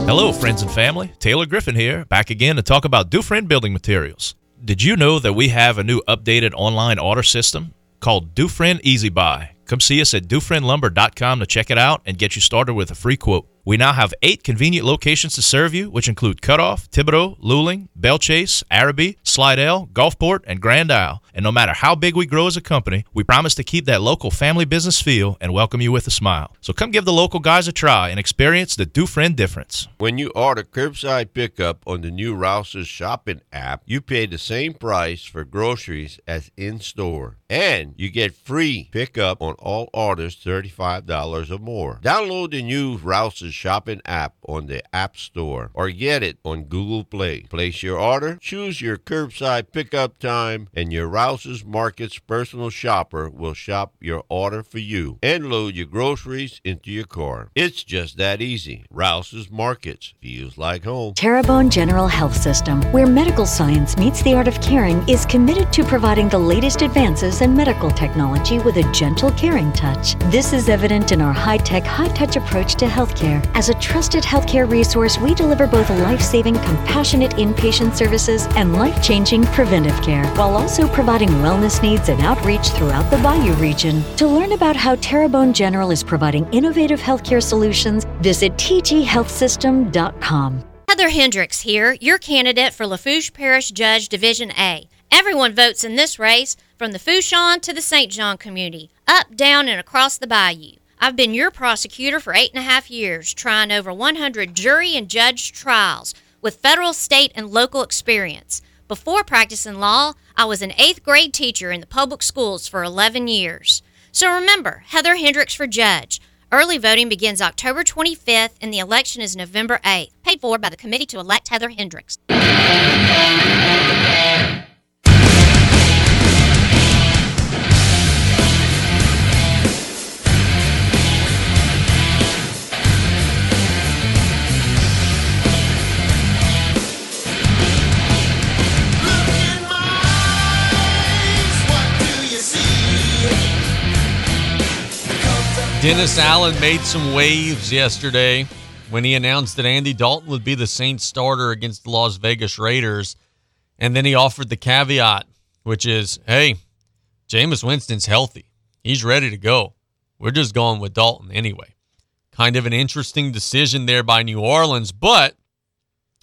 Hello, friends and family. Taylor Griffin here, back again to talk about Dufresne Building Materials. Did you know that we have a new updated online order system called Dufresne Easy Buy? Come see us at DufresneLumber.com to check it out and get you started with a free quote. We now have eight convenient locations to serve you, which include Cutoff, Thibodaux, Luling, Belle Chasse, Arabi, Slidell, Gulfport, and Grand Isle. And no matter how big we grow as a company, we promise to keep that local family business feel and welcome you with a smile. So come give the local guys a try and experience the Dufresne difference. When you order curbside pickup on the new Rouse's shopping app, you pay the same price for groceries as in store. And you get free pickup on all orders $35 or more. Download the new Rouse's shopping app on the App Store or get it on Google Play. Place your order, choose your curbside pickup time, and your Rouse's Markets personal shopper will shop your order for you and load your groceries into your car. It's just that easy. Rouse's Markets feels like home. Terrebonne General Health System, where medical science meets the art of caring, is committed to providing the latest advances in medical technology with a gentle, caring touch. This is evident in our high tech, high touch approach to healthcare. As a trusted healthcare resource, we deliver both life saving, compassionate inpatient services and life changing preventive care, while also providing wellness needs and outreach throughout the Bayou region. To learn about how Terrebonne General is providing innovative healthcare solutions, visit tghealthsystem.com. Heather Hendricks here, your candidate for Lafourche Parish Judge Division A. Everyone votes in this race, from the Fourchon to the St. John community, up, down, and across the bayou. I've been your prosecutor for eight and a half years, trying over 100 jury and judge trials with federal, state, and local experience. Before practicing law, I was an eighth grade teacher in the public schools for 11 years. So remember, Heather Hendricks for judge. Early voting begins October 25th and the election is November 8th. Paid for by the committee to elect Heather Hendricks. Dennis Allen made some waves yesterday when he announced that Andy Dalton would be the Saints starter against the Las Vegas Raiders. And then he offered the caveat, which is hey, Jameis Winston's healthy. He's ready to go. We're just going with Dalton anyway. Kind of an interesting decision there by New Orleans. But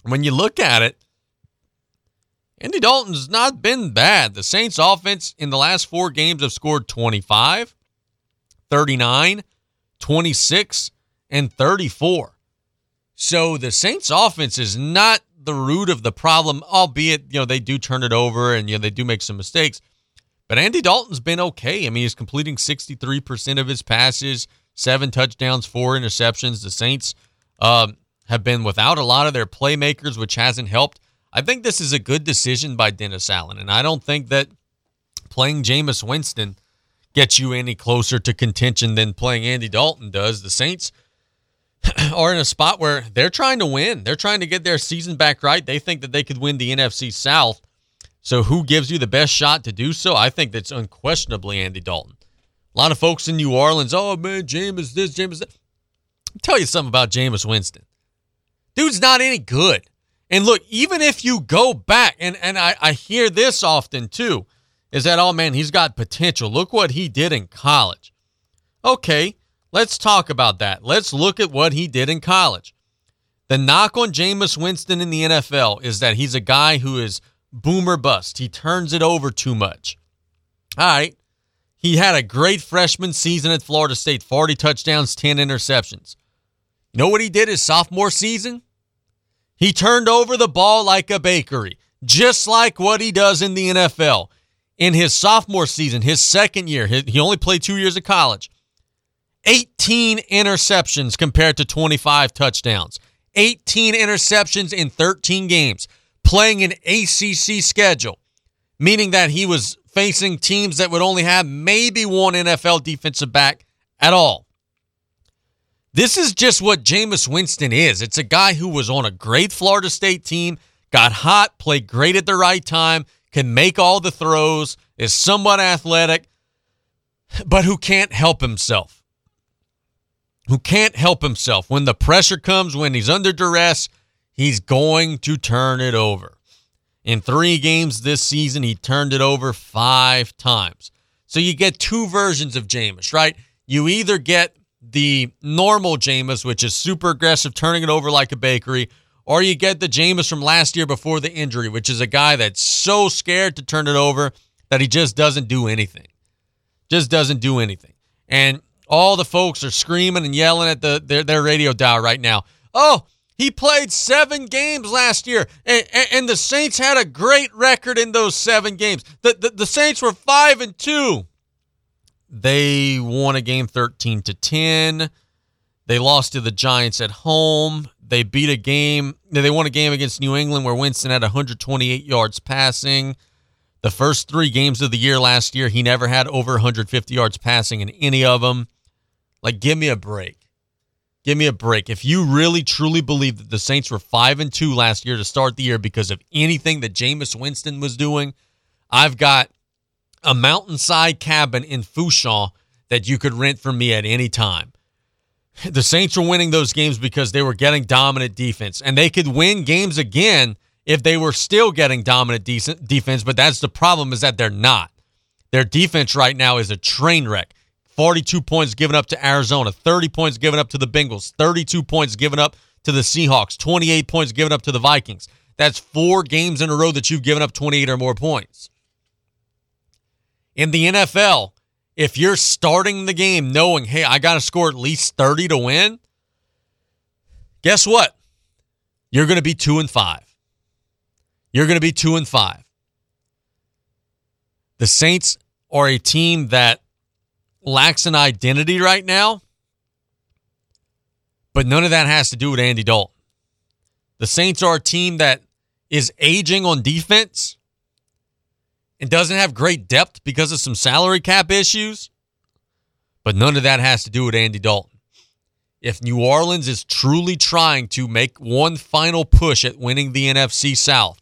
when you look at it, Andy Dalton's not been bad. The Saints offense in the last four games have scored 25, 39, 26, and 34. So the Saints offense is not the root of the problem, albeit, you know, they do turn it over and, you know, they do make some mistakes. But Andy Dalton's been okay. I mean, he's completing 63% of his passes, seven touchdowns, four interceptions. The Saints um, have been without a lot of their playmakers, which hasn't helped. I think this is a good decision by Dennis Allen, and I don't think that playing Jameis Winston gets you any closer to contention than playing Andy Dalton does. The Saints are in a spot where they're trying to win. They're trying to get their season back right. They think that they could win the NFC South. So who gives you the best shot to do so? I think that's unquestionably Andy Dalton. A lot of folks in New Orleans, oh man, Jameis this, Jameis that. I'll tell you something about Jameis Winston. Dude's not any good. And look, even if you go back, and, and I, I hear this often too, is that, oh man, he's got potential. Look what he did in college. Okay, let's talk about that. Let's look at what he did in college. The knock on Jameis Winston in the NFL is that he's a guy who is boomer bust. He turns it over too much. All right. He had a great freshman season at Florida State 40 touchdowns, 10 interceptions. You know what he did his sophomore season? He turned over the ball like a bakery, just like what he does in the NFL. In his sophomore season, his second year, he only played two years of college, 18 interceptions compared to 25 touchdowns. 18 interceptions in 13 games, playing an ACC schedule, meaning that he was facing teams that would only have maybe one NFL defensive back at all. This is just what Jameis Winston is. It's a guy who was on a great Florida State team, got hot, played great at the right time, can make all the throws, is somewhat athletic, but who can't help himself. Who can't help himself. When the pressure comes, when he's under duress, he's going to turn it over. In three games this season, he turned it over five times. So you get two versions of Jameis, right? You either get the normal Jameis, which is super aggressive, turning it over like a bakery, or you get the Jameis from last year before the injury, which is a guy that's so scared to turn it over that he just doesn't do anything. Just doesn't do anything. And all the folks are screaming and yelling at the their, their radio dial right now. Oh, he played seven games last year, and, and, and, the Saints had a great record in those seven games. The, the, the Saints were five and two. They won a game 13 to 10. They lost to the Giants at home. They beat a game. They won a game against New England where Winston had 128 yards passing. The first three games of the year last year, he never had over 150 yards passing in any of them. Like, give me a break. Give me a break. If you really truly believe that the Saints were five and two last year to start the year because of anything that Jameis Winston was doing, I've got a mountainside cabin in Fourchon that you could rent from me at any time. The Saints were winning those games because they were getting dominant defense, and they could win games again if they were still getting dominant decent defense. But that's the problem is that they're not. Their defense right now is a train wreck. 42 points given up to Arizona, 30 points given up to the Bengals, 32 points given up to the Seahawks, 28 points given up to the Vikings. That's four games in a row that you've given up 28 or more points. In the NFL, if you're starting the game knowing, hey, I got to score at least 30 to win, guess what? You're going to be 2 and 5. You're going to be 2 and 5. The Saints are a team that lacks an identity right now, but none of that has to do with Andy Dalton. The Saints are a team that is aging on defense and doesn't have great depth because of some salary cap issues, but none of that has to do with Andy Dalton. If New Orleans is truly trying to make one final push at winning the NFC South,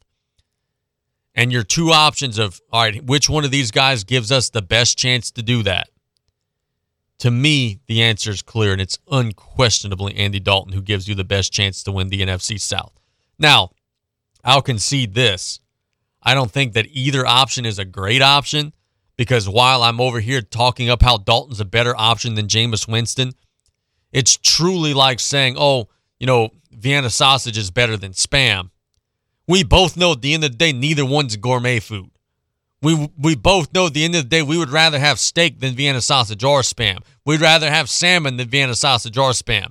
and your two options of, all right, which one of these guys gives us the best chance to do that? To me, the answer is clear, and it's unquestionably Andy Dalton who gives you the best chance to win the NFC South. Now, I'll concede this. I don't think that either option is a great option because while I'm over here talking up how Dalton's a better option than Jameis Winston, it's truly like saying, oh, you know, Vienna sausage is better than spam. We both know at the end of the day, neither one's gourmet food. We we both know at the end of the day we would rather have steak than Vienna sausage or spam. We'd rather have salmon than Vienna sausage or spam.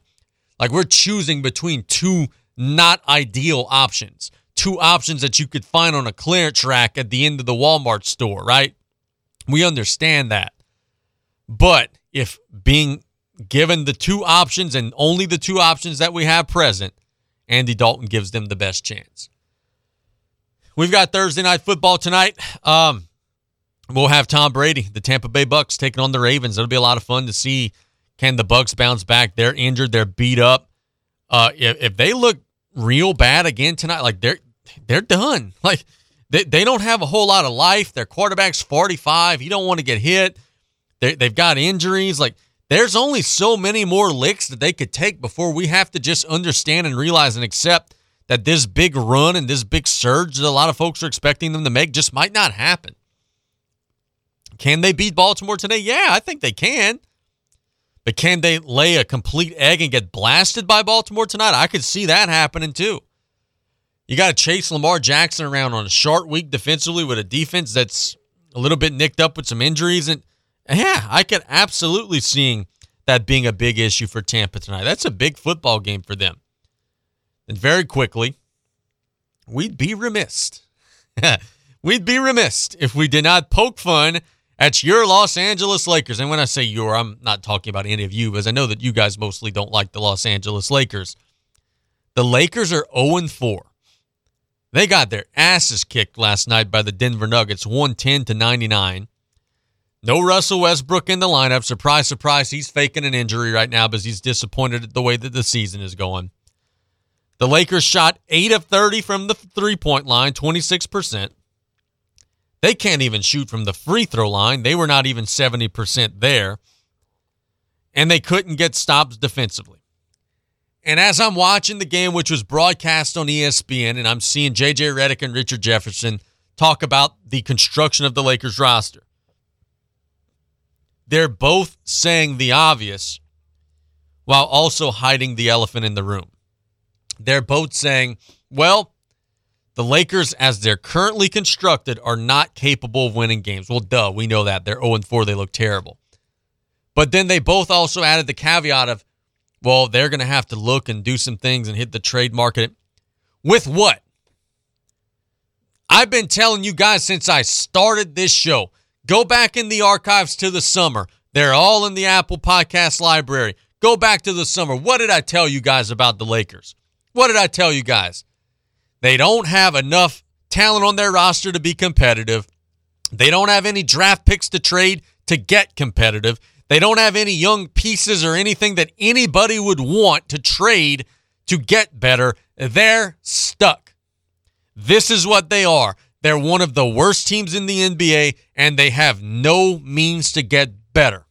Like we're choosing between two not ideal options. Two options that you could find on a clearance rack at the end of the Walmart store, right? We understand that. But if being given the two options and only the two options that we have present, Andy Dalton gives them the best chance. We've got Thursday night football tonight. Um, we'll have Tom Brady, the Tampa Bay Bucks, taking on the Ravens. It'll be a lot of fun to see. Can the Bucks bounce back? They're injured. They're beat up. Uh, if, if they look real bad again tonight, like they're they're done. Like they, they don't have a whole lot of life. Their quarterback's 45. You don't want to get hit. They, they've got injuries. Like there's only so many more licks that they could take before we have to just understand and realize and accept that this big run and this big surge that a lot of folks are expecting them to make just might not happen. Can they beat Baltimore today? Yeah, I think they can. But can they lay a complete egg and get blasted by Baltimore tonight? I could see that happening too. You got to chase Lamar Jackson around on a short week defensively with a defense that's a little bit nicked up with some injuries. And yeah, I could absolutely see that being a big issue for Tampa tonight. That's a big football game for them. And very quickly, we'd be remiss. we'd be remiss if we did not poke fun at your Los Angeles Lakers. And when I say your, I'm not talking about any of you, because I know that you guys mostly don't like the Los Angeles Lakers. The Lakers are 0 4. They got their asses kicked last night by the Denver Nuggets, 110 to 99. No Russell Westbrook in the lineup. Surprise, surprise, he's faking an injury right now because he's disappointed at the way that the season is going. The Lakers shot 8 of 30 from the three point line, 26%. They can't even shoot from the free throw line. They were not even 70% there. And they couldn't get stops defensively. And as I'm watching the game, which was broadcast on ESPN, and I'm seeing JJ Redick and Richard Jefferson talk about the construction of the Lakers roster, they're both saying the obvious while also hiding the elephant in the room they're both saying, well, the Lakers, as they're currently constructed, are not capable of winning games. Well, duh, we know that. They're 0 4. They look terrible. But then they both also added the caveat of, well, they're going to have to look and do some things and hit the trade market. With what? I've been telling you guys since I started this show go back in the archives to the summer. They're all in the Apple Podcast library. Go back to the summer. What did I tell you guys about the Lakers? What did I tell you guys? They don't have enough talent on their roster to be competitive. They don't have any draft picks to trade to get competitive. They don't have any young pieces or anything that anybody would want to trade to get better. They're stuck. This is what they are. They're one of the worst teams in the NBA, and they have no means to get better.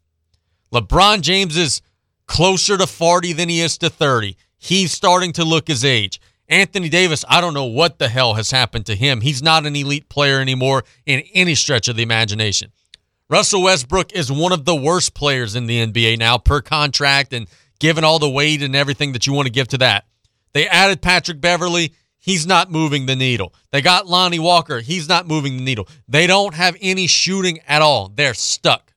LeBron James is closer to 40 than he is to 30. He's starting to look his age. Anthony Davis, I don't know what the hell has happened to him. He's not an elite player anymore in any stretch of the imagination. Russell Westbrook is one of the worst players in the NBA now per contract and given all the weight and everything that you want to give to that. They added Patrick Beverley. He's not moving the needle. They got Lonnie Walker. He's not moving the needle. They don't have any shooting at all. They're stuck.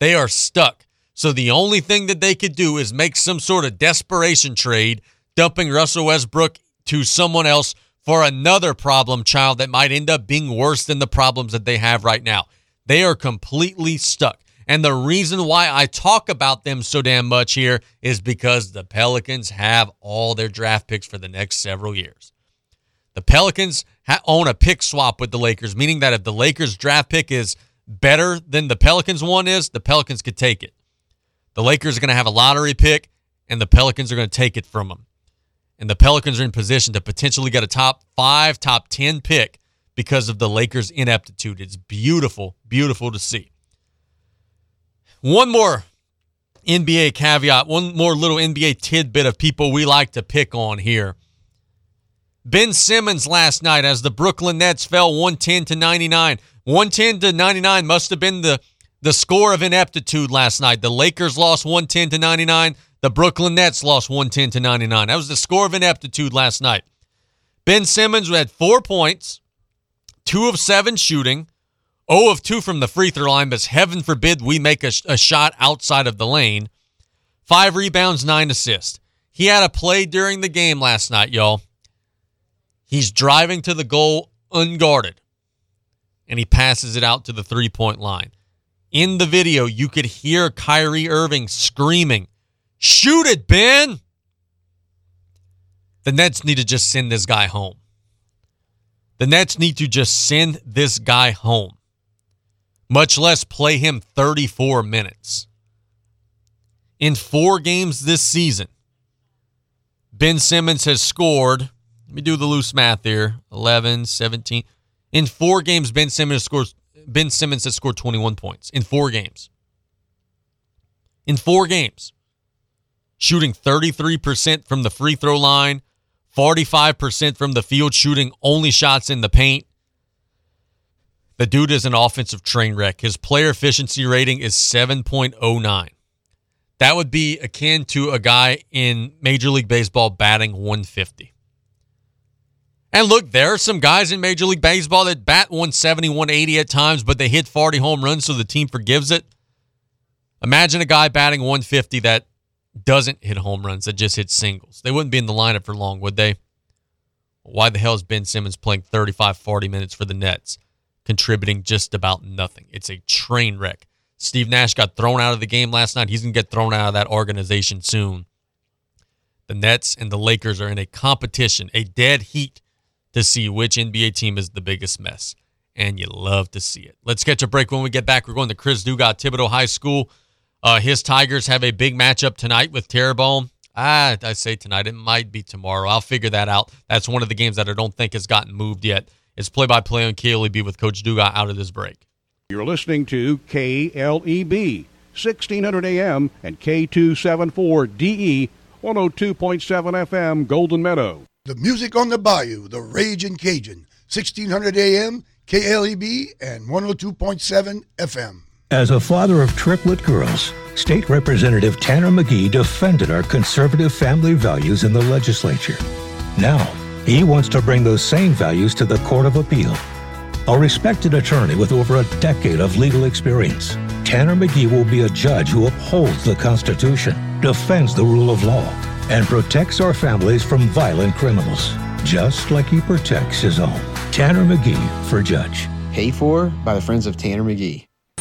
They are stuck. So the only thing that they could do is make some sort of desperation trade, dumping Russell Westbrook to someone else for another problem child that might end up being worse than the problems that they have right now. They are completely stuck. And the reason why I talk about them so damn much here is because the Pelicans have all their draft picks for the next several years. The Pelicans ha- own a pick swap with the Lakers, meaning that if the Lakers draft pick is better than the Pelicans one is, the Pelicans could take it. The Lakers are going to have a lottery pick, and the Pelicans are going to take it from them. And the Pelicans are in position to potentially get a top five, top 10 pick because of the Lakers' ineptitude. It's beautiful, beautiful to see. One more NBA caveat, one more little NBA tidbit of people we like to pick on here. Ben Simmons last night as the Brooklyn Nets fell 110 to 99. 110 to 99 must have been the, the score of ineptitude last night. The Lakers lost 110 to 99. The Brooklyn Nets lost 110 to 99. That was the score of ineptitude last night. Ben Simmons had four points, two of seven shooting, 0 of 2 from the free throw line, but heaven forbid we make a, a shot outside of the lane. Five rebounds, nine assists. He had a play during the game last night, y'all. He's driving to the goal unguarded, and he passes it out to the three point line. In the video, you could hear Kyrie Irving screaming, Shoot it, Ben! The Nets need to just send this guy home. The Nets need to just send this guy home, much less play him 34 minutes. In four games this season, Ben Simmons has scored, let me do the loose math here 11, 17. In four games, Ben Simmons scores. Ben Simmons has scored 21 points in four games. In four games, shooting 33% from the free throw line, 45% from the field shooting, only shots in the paint. The dude is an offensive train wreck. His player efficiency rating is 7.09. That would be akin to a guy in Major League Baseball batting 150. And look, there are some guys in Major League Baseball that bat 170, 180 at times, but they hit 40 home runs, so the team forgives it. Imagine a guy batting 150 that doesn't hit home runs, that just hits singles. They wouldn't be in the lineup for long, would they? Why the hell is Ben Simmons playing 35, 40 minutes for the Nets, contributing just about nothing? It's a train wreck. Steve Nash got thrown out of the game last night. He's going to get thrown out of that organization soon. The Nets and the Lakers are in a competition, a dead heat to see which NBA team is the biggest mess. And you love to see it. Let's catch a break when we get back. We're going to Chris Dugas Thibodaux High School. Uh, his Tigers have a big matchup tonight with Terrebonne. Ah, I say tonight. It might be tomorrow. I'll figure that out. That's one of the games that I don't think has gotten moved yet. It's play by play on KLEB with Coach Dugas out of this break. You're listening to KLEB, 1600 AM and K274DE, 102.7 FM, Golden Meadow. The music on the bayou, the Raging Cajun, 1600 AM, KLEB, and 102.7 FM. As a father of triplet girls, State Representative Tanner McGee defended our conservative family values in the legislature. Now, he wants to bring those same values to the Court of Appeal. A respected attorney with over a decade of legal experience, Tanner McGee will be a judge who upholds the Constitution, defends the rule of law, and protects our families from violent criminals, just like he protects his own. Tanner McGee for judge. Paid for by the Friends of Tanner McGee.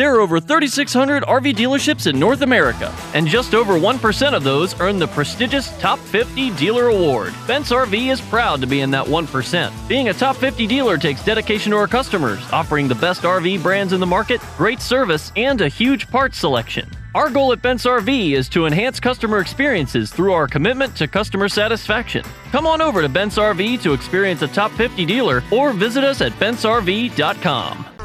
There are over 3,600 RV dealerships in North America, and just over 1% of those earn the prestigious Top 50 Dealer Award. Bent's RV is proud to be in that 1%. Being a Top 50 dealer takes dedication to our customers, offering the best RV brands in the market, great service, and a huge parts selection. Our goal at Bent's RV is to enhance customer experiences through our commitment to customer satisfaction. Come on over to Bent's RV to experience a top 50 dealer or visit us at bentsrv.com.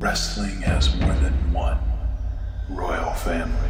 Wrestling has more than one royal family.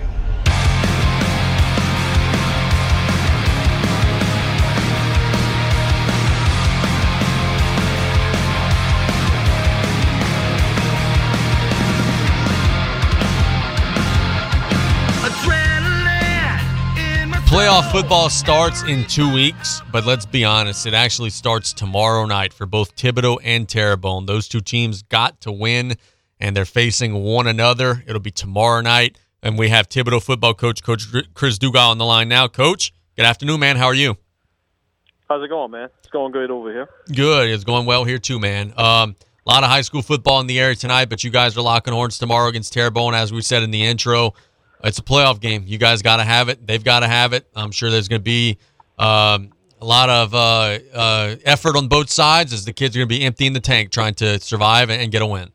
Playoff football starts in two weeks, but let's be honest, it actually starts tomorrow night for both Thibodaux and Terrebonne. Those two teams got to win, and they're facing one another. It'll be tomorrow night, and we have Thibodaux football coach, Coach Chris Dugas, on the line now. Coach, good afternoon, man. How are you? How's it going, man? It's going good over here. Good. It's going well here too, man. Um, a lot of high school football in the area tonight, but you guys are locking horns tomorrow against Terrebonne, as we said in the intro. It's a playoff game. You guys got to have it. They've got to have it. I'm sure there's going to be um, a lot of uh, uh, effort on both sides as the kids are going to be emptying the tank trying to survive and get a win.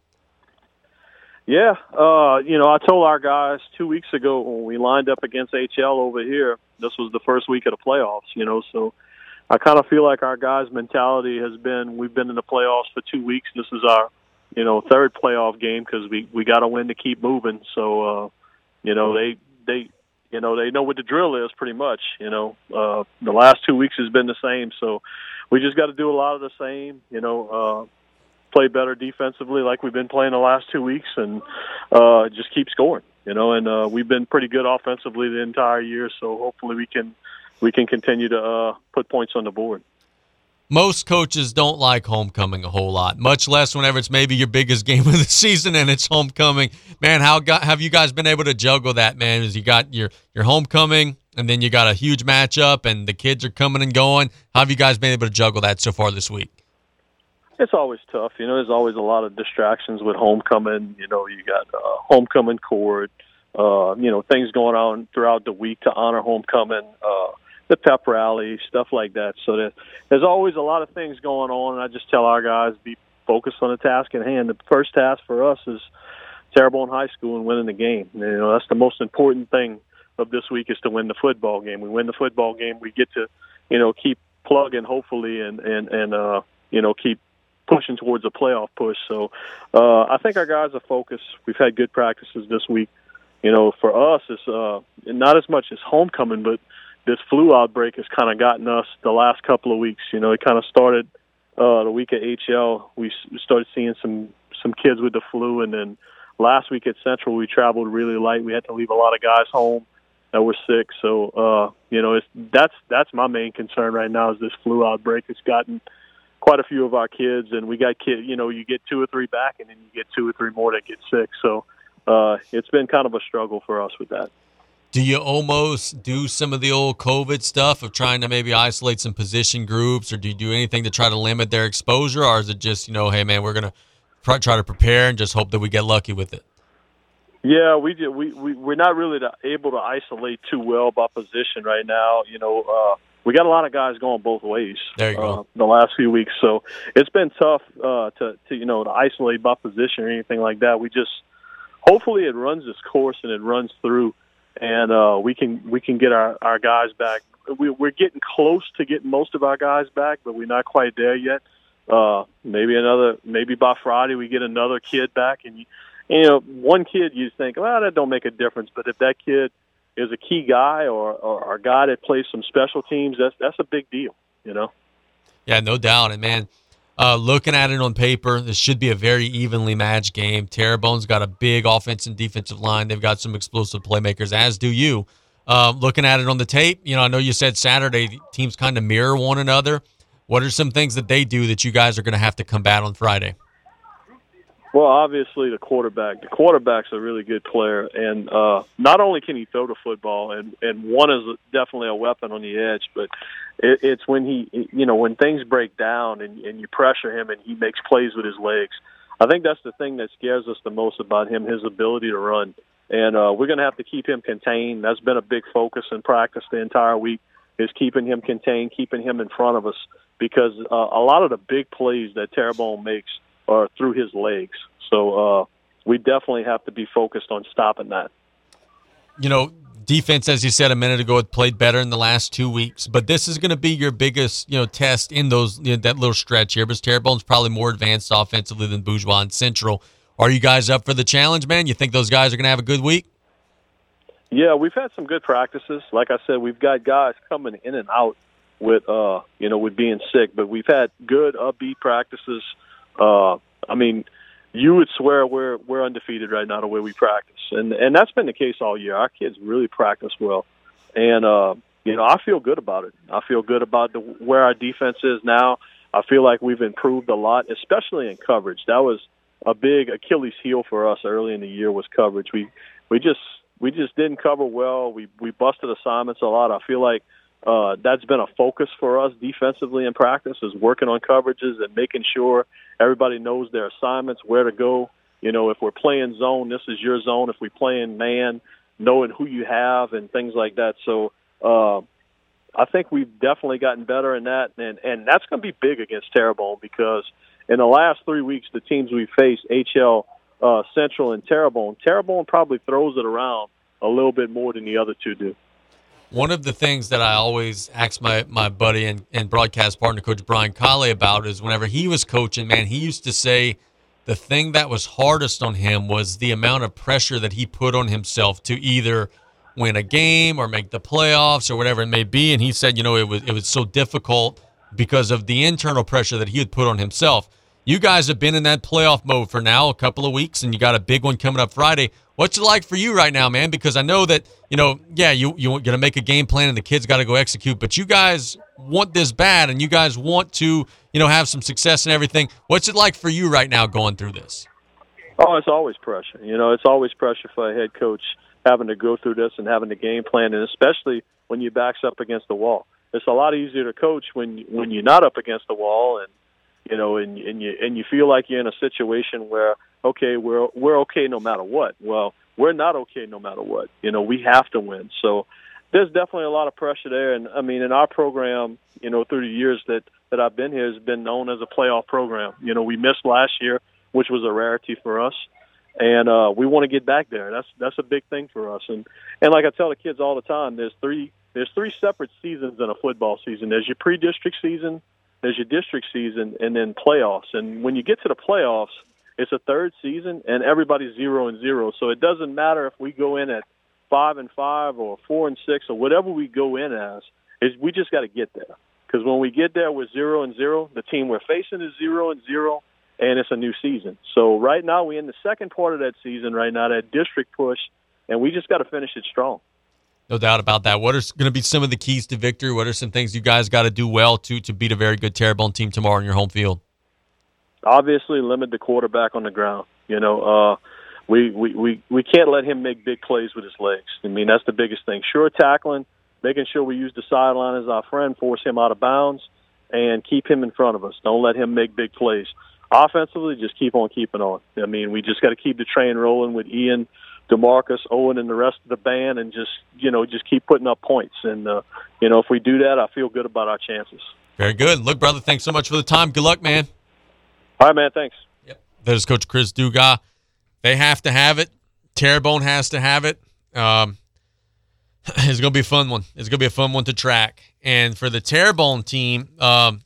Yeah, uh, you know, I told our guys two weeks ago when we lined up against HL over here, this was the first week of the playoffs, you know, so I kind of feel like our guys' mentality has been we've been in the playoffs for two weeks. This is our, you know, third playoff game because we, we got to win to keep moving. So, uh, you know they they you know they know what the drill is pretty much you know uh the last two weeks has been the same so we just got to do a lot of the same you know uh play better defensively like we've been playing the last two weeks and uh just keep scoring you know and uh we've been pretty good offensively the entire year so hopefully we can we can continue to uh put points on the board most coaches don't like homecoming a whole lot, much less whenever it's maybe your biggest game of the season and it's homecoming. Man, how got, have you guys been able to juggle that, man? is you got your your homecoming and then you got a huge matchup and the kids are coming and going. How have you guys been able to juggle that so far this week? It's always tough, you know. There's always a lot of distractions with homecoming. You know, you got uh, homecoming court, uh, you know, things going on throughout the week to honor homecoming. Uh, the pep rally, stuff like that. So that there's always a lot of things going on, and I just tell our guys be focused on the task at hand. The first task for us is Terrebonne High School and winning the game. You know, that's the most important thing of this week is to win the football game. We win the football game, we get to, you know, keep plugging hopefully and and and uh, you know keep pushing towards a playoff push. So uh, I think our guys are focused. We've had good practices this week. You know, for us, it's uh, not as much as homecoming, but this flu outbreak has kind of gotten us the last couple of weeks. You know, it kind of started uh, the week at HL. We started seeing some some kids with the flu, and then last week at Central we traveled really light. We had to leave a lot of guys home that were sick. So uh, you know, it's that's that's my main concern right now is this flu outbreak. It's gotten quite a few of our kids, and we got kids. You know, you get two or three back, and then you get two or three more that get sick. So uh, it's been kind of a struggle for us with that. do you almost do some of the old COVID stuff of trying to maybe isolate some position groups, or do you do anything to try to limit their exposure, or is it just you know, hey man, we're gonna try, try to prepare and just hope that we get lucky with it? Yeah, we do, we we we're not really able to isolate too well by position right now. You know, uh, we got a lot of guys going both ways. There you uh, go. The last few weeks, so it's been tough uh, to to you know to isolate by position or anything like that. We just hopefully it runs its course and it runs through, and uh, we can we can get our our guys back. We, we're getting close to getting most of our guys back, but we're not quite there yet. Uh, maybe another maybe by Friday we get another kid back, and you, you know one kid you think well that don't make a difference, but if that kid is a key guy or, or a guy that plays some special teams, that's that's a big deal, you know. Yeah, no doubt. And man, uh, looking at it on paper, this should be a very evenly matched game. Terrebonne's got a big offense and defensive line. They've got some explosive playmakers, as do you. Um, looking at it on the tape, you know, I know you said Saturday teams kind of mirror one another. What are some things that they do that you guys are going to have to combat on Friday? Well, obviously the quarterback. The quarterback's a really good player, and uh, not only can he throw the football, and and one is definitely a weapon on the edge, but it, it's when he, you know, when things break down and, and you pressure him and he makes plays with his legs. I think that's the thing that scares us the most about him, his ability to run. And uh, we're going to have to keep him contained. That's been a big focus in practice the entire week is keeping him contained, keeping him in front of us, because uh, a lot of the big plays that Terrebonne makes are through his legs. So uh, we definitely have to be focused on stopping that. You know, defense, as you said a minute ago, had played better in the last two weeks, but this is going to be your biggest, you know, test in those you know, that little stretch here. Because Terrebonne's probably more advanced offensively than Bourgeois and Central. Are you guys up for the challenge, man? You think those guys are going to have a good week? Yeah, we've had some good practices. Like I said, we've got guys coming in and out with uh, you know, with being sick, but we've had good upbeat practices. Uh, I mean, you would swear we're we're undefeated right now the way we practice, and and that's been the case all year. Our kids really practice well, and uh, you know, I feel good about it. I feel good about the where our defense is now. I feel like we've improved a lot, especially in coverage. That was a big Achilles heel for us early in the year was coverage. We we just we just didn't cover well. We we busted assignments a lot. I feel like uh, that's been a focus for us defensively in practice is working on coverages and making sure everybody knows their assignments, where to go. You know, if we're playing zone, this is your zone. If we play in man, knowing who you have and things like that. So uh, I think we've definitely gotten better in that, and and that's going to be big against Terrebonne because in the last three weeks, the teams we faced, HL uh, Central and Terrebonne, Terrebonne probably throws it around a little bit more than the other two do. One of the things that I always ask my, my buddy and, and broadcast partner, Coach Brian Colley, about is whenever he was coaching, man, he used to say the thing that was hardest on him was the amount of pressure that he put on himself to either win a game or make the playoffs or whatever it may be. And he said, you know, it was it was so difficult because of the internal pressure that he had put on himself. You guys have been in that playoff mode for now a couple of weeks, and you got a big one coming up Friday. What's it like for you right now, man? Because I know that you know, yeah, you you're gonna make a game plan, and the kids got to go execute. But you guys want this bad, and you guys want to, you know, have some success and everything. What's it like for you right now going through this? Oh, it's always pressure. You know, it's always pressure for a head coach having to go through this and having to game plan, and especially when your back's up against the wall. It's a lot easier to coach when when you're not up against the wall and you know, and, and you and you feel like you're in a situation where okay, we're we're okay no matter what. Well, we're not okay no matter what. You know, we have to win. So there's definitely a lot of pressure there. And I mean, in our program, you know, through the years that that I've been here, has been known as a playoff program. You know, we missed last year, which was a rarity for us, and uh, we want to get back there. That's that's a big thing for us. And and like I tell the kids all the time, there's three there's three separate seasons in a football season. There's your pre-district season, there's your district season, and then playoffs. And when you get to the playoffs, it's a third season, and everybody's zero and zero. So it doesn't matter if we go in at five and five or four and six or whatever we go in as. Is we just got to get there because when we get there we're zero and zero, the team we're facing is zero and zero, and it's a new season. So right now we're in the second part of that season right now, that district push, and we just got to finish it strong. No doubt about that. What are going to be some of the keys to victory? What are some things you guys got to do well to to beat a very good Terrebonne team tomorrow in your home field? Obviously, limit the quarterback on the ground. You know, uh, we, we we we can't let him make big plays with his legs. I mean, that's the biggest thing. Sure tackling, making sure we use the sideline as our friend, force him out of bounds, and keep him in front of us. Don't let him make big plays. Offensively, just keep on keeping on. I mean, we just got to keep the train rolling with Ian, Demarcus, Owen, and the rest of the band, and just you know just keep putting up points. And uh, you know, if we do that, I feel good about our chances. Very good. Look, brother, thanks so much for the time. Good luck, man. All right, man. Thanks. Yep. There's Coach Chris Dugas. They have to have it. Terrebonne has to have it. Um, it's going to be a fun one. It's going to be a fun one to track. And for the Terrebonne team, um,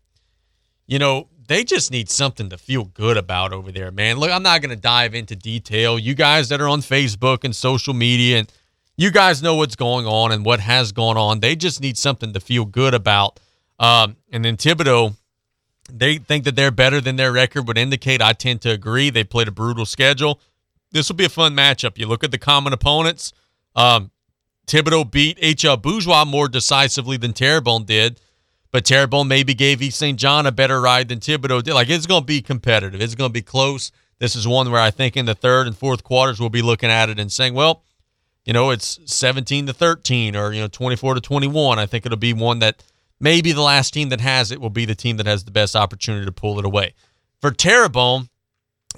you know, they just need something to feel good about over there, man. Look, I'm not going to dive into detail. You guys that are on Facebook and social media, and you guys know what's going on and what has gone on. They just need something to feel good about. Um, and then Thibodaux, they think that they're better than their record would indicate. I tend to agree. They played a brutal schedule. This will be a fun matchup. You look at the common opponents. Um, Thibodaux beat H.L. Bourgeois more decisively than Terrebonne did, but Terrebonne maybe gave East St. John a better ride than Thibodaux did. Like, it's going to be competitive. It's going to be close. This is one where I think in the third and fourth quarters we'll be looking at it and saying, well, you know, it's 17 to 13 or, you know, 24 to 21. I think it'll be one that maybe the last team that has it will be the team that has the best opportunity to pull it away. For Terrebonne,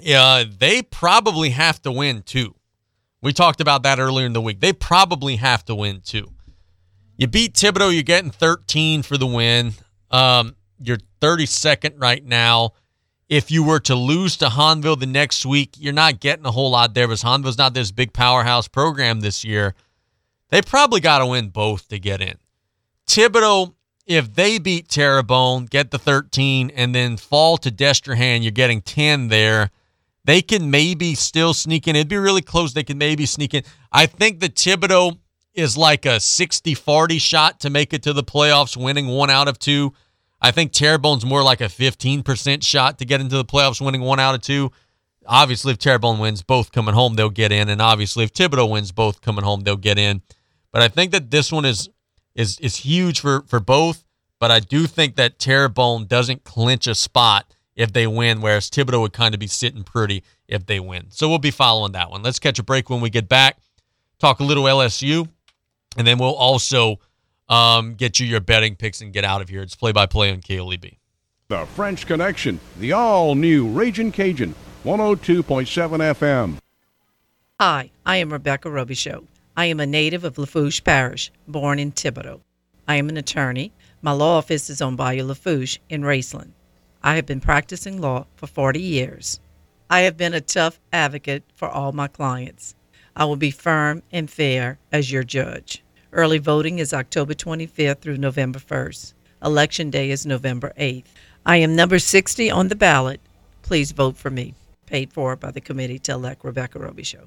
yeah, they probably have to win too. We talked about that earlier in the week. They probably have to win too. You beat Thibodaux, you're getting 13 for the win. Um, you're 32nd right now. If you were to lose to Hahnville the next week, you're not getting a whole lot there because Hahnville's not this big powerhouse program this year. They probably got to win both to get in. Thibodaux, if they beat Terrebonne, get the 13, and then fall to Destrehan, you're getting 10 there. They can maybe still sneak in. It'd be really close. They can maybe sneak in. I think the Thibodaux is like a 60 40 shot to make it to the playoffs, winning one out of two. I think Terrebonne's more like a 15% shot to get into the playoffs, winning one out of two. Obviously, if Terrebonne wins both coming home, they'll get in. And obviously, if Thibodaux wins both coming home, they'll get in. But I think that this one is is is huge for for both. But I do think that Terrebonne doesn't clinch a spot if they win, whereas Thibodaux would kind of be sitting pretty if they win. So we'll be following that one. Let's catch a break when we get back. Talk a little LSU, and then we'll also um, get you your betting picks and get out of here. It's play by play on KLEB. The French Connection, the all new Raging Cajun, 102.7 FM. Hi, I am Rebecca Robichaux. I am a native of Lafourche Parish, born in Thibodaux. I am an attorney. My law office is on Bayou Lafourche in Raceland. I have been practicing law for 40 years. I have been a tough advocate for all my clients. I will be firm and fair as your judge. Early voting is October 25th through November 1st. Election day is November 8th. I am number 60 on the ballot. Please vote for me. Paid for by the committee to elect Rebecca Robichaux.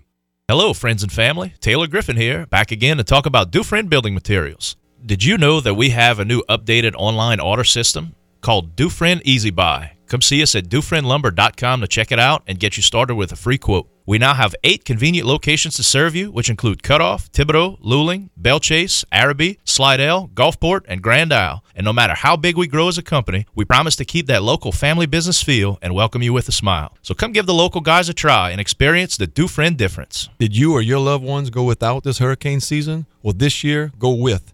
Hello, friends and family. Taylor Griffin here, back again to talk about Dufresne Building Materials. Did you know that we have a new updated online order system called Dufresne Easy Buy? Come see us at DufresneLumber.com to check it out and get you started with a free quote. We now have eight convenient locations to serve you, which include Cutoff, Thibodaux, Luling, Belle Chasse, Arabi, Slidell, Gulfport, and Grand Isle. And no matter how big we grow as a company, we promise to keep that local family business feel and welcome you with a smile. So come give the local guys a try and experience the Dufresne difference. Did you or your loved ones go without this hurricane season? Well, this year, go with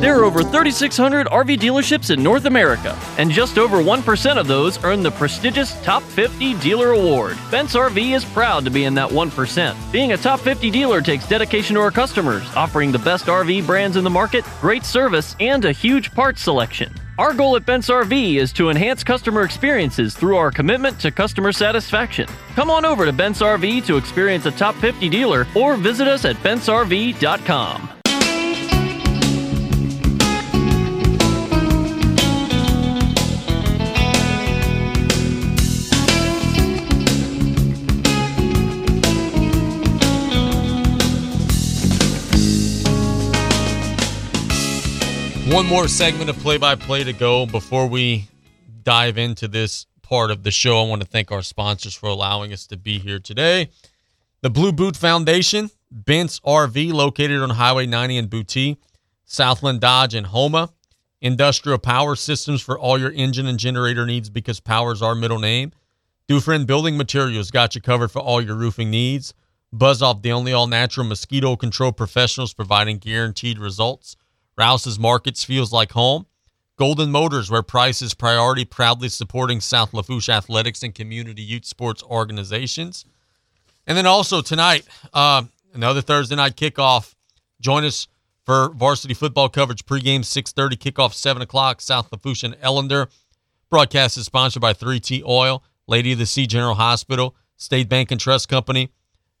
There are over 3,600 RV dealerships in North America, and just over 1% of those earn the prestigious Top 50 Dealer Award. Bent's RV is proud to be in that 1%. Being a Top 50 dealer takes dedication to our customers, offering the best RV brands in the market, great service, and a huge parts selection. Our goal at Bent's RV is to enhance customer experiences through our commitment to customer satisfaction. Come on over to Bent's RV to experience a top 50 dealer or visit us at bentsrv.com. One more segment of play by play to go before we dive into this part of the show. I want to thank our sponsors for allowing us to be here today. The Blue Boot Foundation, Bent's RV, located on Highway 90 in Boutte, Southland Dodge in Houma. Industrial Power Systems for all your engine and generator needs because power is our middle name. Dufresne Building Materials got you covered for all your roofing needs. Buzz Off, the only all natural mosquito control professionals providing guaranteed results. Rouse's Markets feels like home. Golden Motors, where price is priority, proudly supporting South Lafourche athletics and community youth sports organizations. And then also tonight, uh, another Thursday night kickoff. Join us for varsity football coverage pregame 6:30, kickoff 7 o'clock. South Lafourche and Ellender. Broadcast is sponsored by 3T Oil, Lady of the Sea General Hospital, State Bank and Trust Company,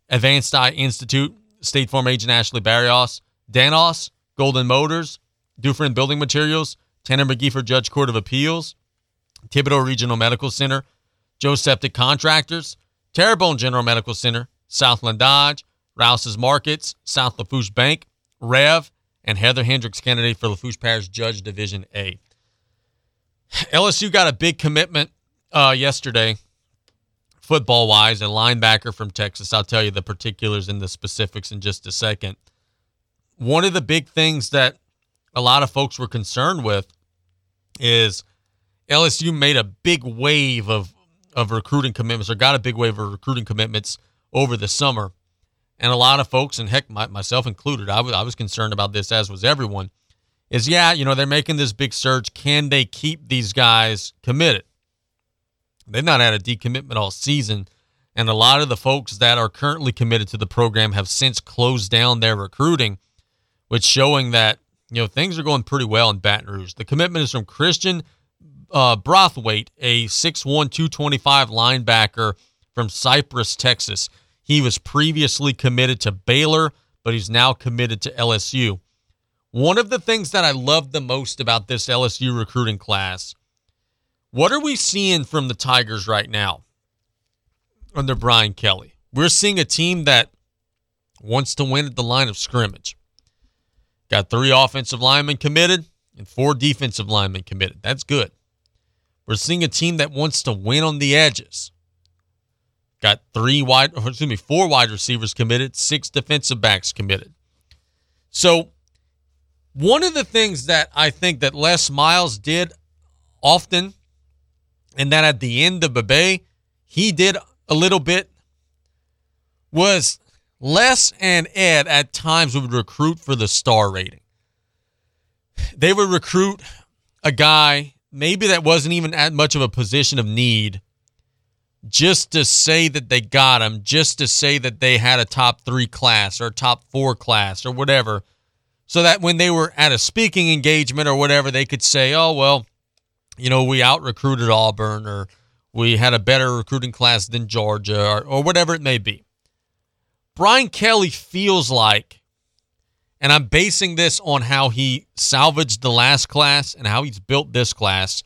Advanced Eye Institute, State Farm agent Ashley Barrios, Danos, Golden Motors, Dufresne Building Materials, Tanner McGee for Judge Court of Appeals, Thibodaux Regional Medical Center, Joe Septic Contractors, Terrebonne General Medical Center, Southland Dodge, Rouse's Markets, South Lafourche Bank, Rev, and Heather Hendricks, candidate for Lafourche Parish Judge Division A. LSU got a big commitment uh, yesterday, football wise, a linebacker from Texas. I'll tell you the particulars and the specifics in just a second one of the big things that a lot of folks were concerned with is LSU made a big wave of of recruiting commitments or got a big wave of recruiting commitments over the summer. And a lot of folks, and heck, my, myself included, I was, I was concerned about this, as was everyone, is yeah, you know, they're making this big surge. Can they keep these guys committed? They've not had a decommitment all season. And a lot of the folks that are currently committed to the program have since closed down their recruiting which showing that you know things are going pretty well in Baton Rouge. The commitment is from Christian uh, Brothwaite, a 6'1", 225 linebacker from Cypress, Texas. He was previously committed to Baylor, but he's now committed to LSU. One of the things that I love the most about this LSU recruiting class, what are we seeing from the Tigers right now under Brian Kelly? We're seeing a team that wants to win at the line of scrimmage. Got three offensive linemen committed and four defensive linemen committed. That's good. We're seeing a team that wants to win on the edges. Got three wide, excuse me, four wide receivers committed, six defensive backs committed. So, one of the things that I think that Les Miles did often, and that at the end of Bebe, he did a little bit, was Les and Ed at times would recruit for the star rating. They would recruit a guy, maybe that wasn't even at much of a position of need, just to say that they got him, just to say that they had a top three class or a top four class or whatever. So that when they were at a speaking engagement or whatever, they could say, oh, well, you know, we out recruited Auburn or we had a better recruiting class than Georgia or, or whatever it may be. Brian Kelly feels like, and I'm basing this on how he salvaged the last class and how he's built this class,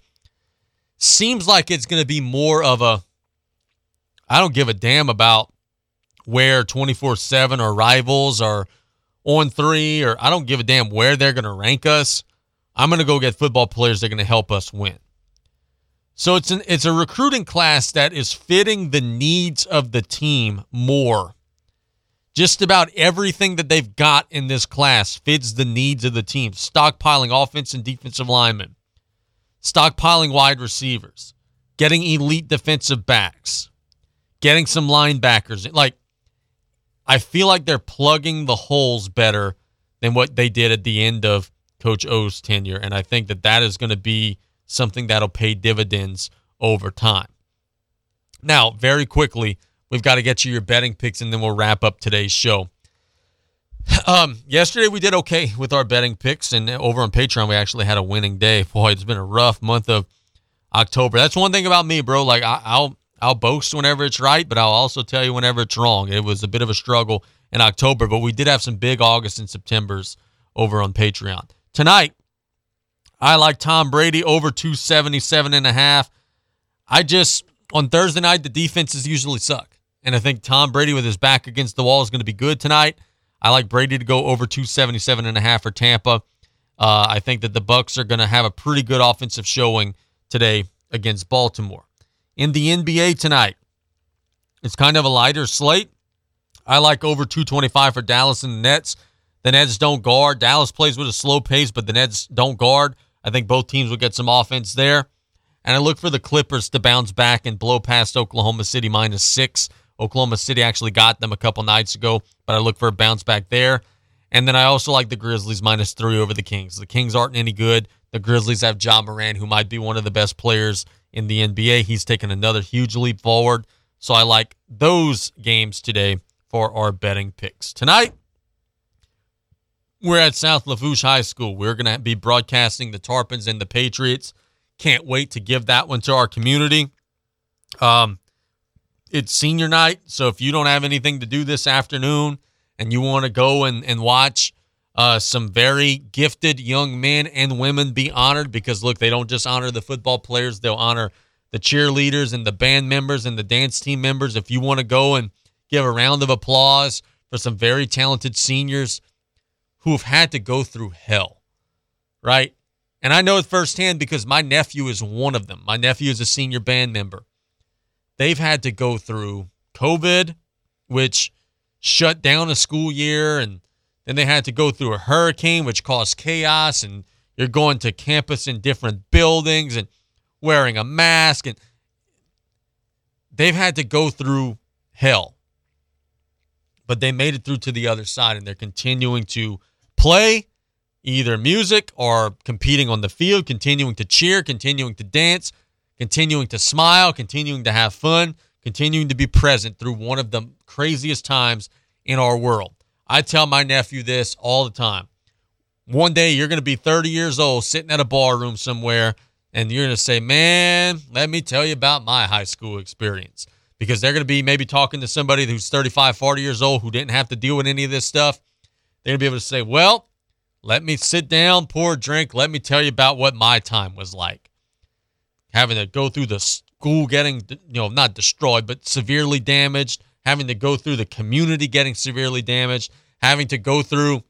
seems like it's going to be more of a I don't give a damn about where 24 7 or rivals or on three, or I don't give a damn where they're going to rank us. I'm going to go get football players that are going to help us win. So it's an it's a recruiting class that is fitting the needs of the team more Just about everything that they've got in this class fits the needs of the team. Stockpiling offense and defensive linemen, stockpiling wide receivers, getting elite defensive backs, getting some linebackers. Like, I feel like they're plugging the holes better than what they did at the end of Coach O's tenure. And I think that that is going to be something that'll pay dividends over time. Now, very quickly, we've got to get you your betting picks and then we'll wrap up today's show. Um, yesterday we did okay with our betting picks, and over on Patreon we actually had a winning day. Boy, it's been a rough month of October. That's one thing about me, bro. Like I, I'll I'll boast whenever it's right, but I'll also tell you whenever it's wrong. It was a bit of a struggle in October, but we did have some big August and Septembers over on Patreon. Tonight, I like Tom Brady over 277 and a half. I just on Thursday night the defenses usually suck. And I think Tom Brady with his back against the wall is going to be good tonight. I like Brady to go over 277 and a half for Tampa. Uh, I think that the Bucks are going to have a pretty good offensive showing today against Baltimore. In the NBA tonight, it's kind of a lighter slate. I like over 225 for Dallas and the Nets. The Nets don't guard. Dallas plays with a slow pace, but the Nets don't guard. I think both teams will get some offense there. And I look for the Clippers to bounce back and blow past Oklahoma City minus six. Oklahoma City actually got them a couple nights ago, but I look for a bounce back there. And then I also like the Grizzlies minus three over the Kings. The Kings aren't any good. The Grizzlies have Ja Morant, who might be one of the best players in the NBA. He's taken another huge leap forward. So I like those games today for our betting picks. Tonight, we're at South Lafourche High School. We're going to be broadcasting the Tarpons and the Patriots. Can't wait to give that one to our community. Um, it's senior night, so if you don't have anything to do this afternoon and you want to go and, and watch uh, some very gifted young men and women be honored, because look, they don't just honor the football players, they'll honor the cheerleaders and the band members and the dance team members. If you want to go and give a round of applause for some very talented seniors who have had to go through hell, right? And I know it firsthand because my nephew is one of them. My nephew is a senior band member they've had to go through COVID, which shut down a school year, and then they had to go through a hurricane, which caused chaos, and you're going to campus in different buildings and wearing a mask, and they've had to go through hell. But they made it through to the other side, and they're continuing to play either music or competing on the field, continuing to cheer, continuing to dance, continuing to smile, continuing to have fun, continuing to be present through one of the craziest times in our world. I tell my nephew this all the time. One day you're going to be 30 years old sitting at a bar room somewhere and you're going to say, Man, let me tell you about my high school experience. Because they're going to be maybe talking to somebody who's 35, 40 years old who didn't have to deal with any of this stuff. They're going to be able to say, Well, let me sit down, pour a drink. Let me tell you about what my time was like having to go through the school getting, you know, not destroyed, but severely damaged, having to go through the community getting severely damaged, having to go through.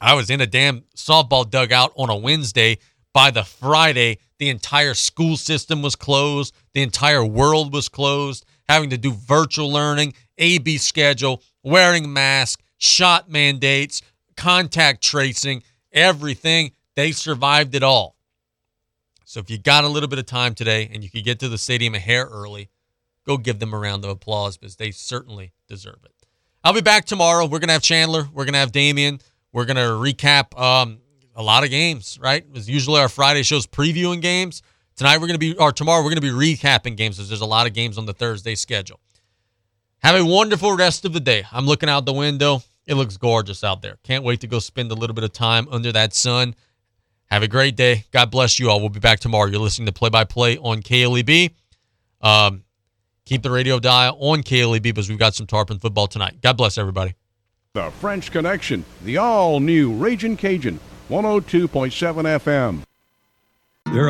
I was in a damn softball dugout on a Wednesday. By the Friday, the entire school system was closed, the entire world was closed, having to do virtual learning, AB schedule, wearing mask, shot mandates, contact tracing, everything. They survived it all. So if you got a little bit of time today and you could get to the stadium a hair early, go give them a round of applause because they certainly deserve it. I'll be back tomorrow. We're gonna have Chandler. We're gonna have Damien. We're gonna recap um, a lot of games. Right? As usually our Friday shows previewing games. Tonight we're gonna be, or tomorrow we're gonna be recapping games because there's a lot of games on the Thursday schedule. Have a wonderful rest of the day. I'm looking out the window. It looks gorgeous out there. Can't wait to go spend a little bit of time under that sun. Have a great day. God bless you all. We'll be back tomorrow. You're listening to Play by Play on KLEB. Um, keep the radio dial on KLEB because we've got some Tarpon football tonight. God bless everybody. The French Connection, the all new Raging Cajun, 102.7 FM.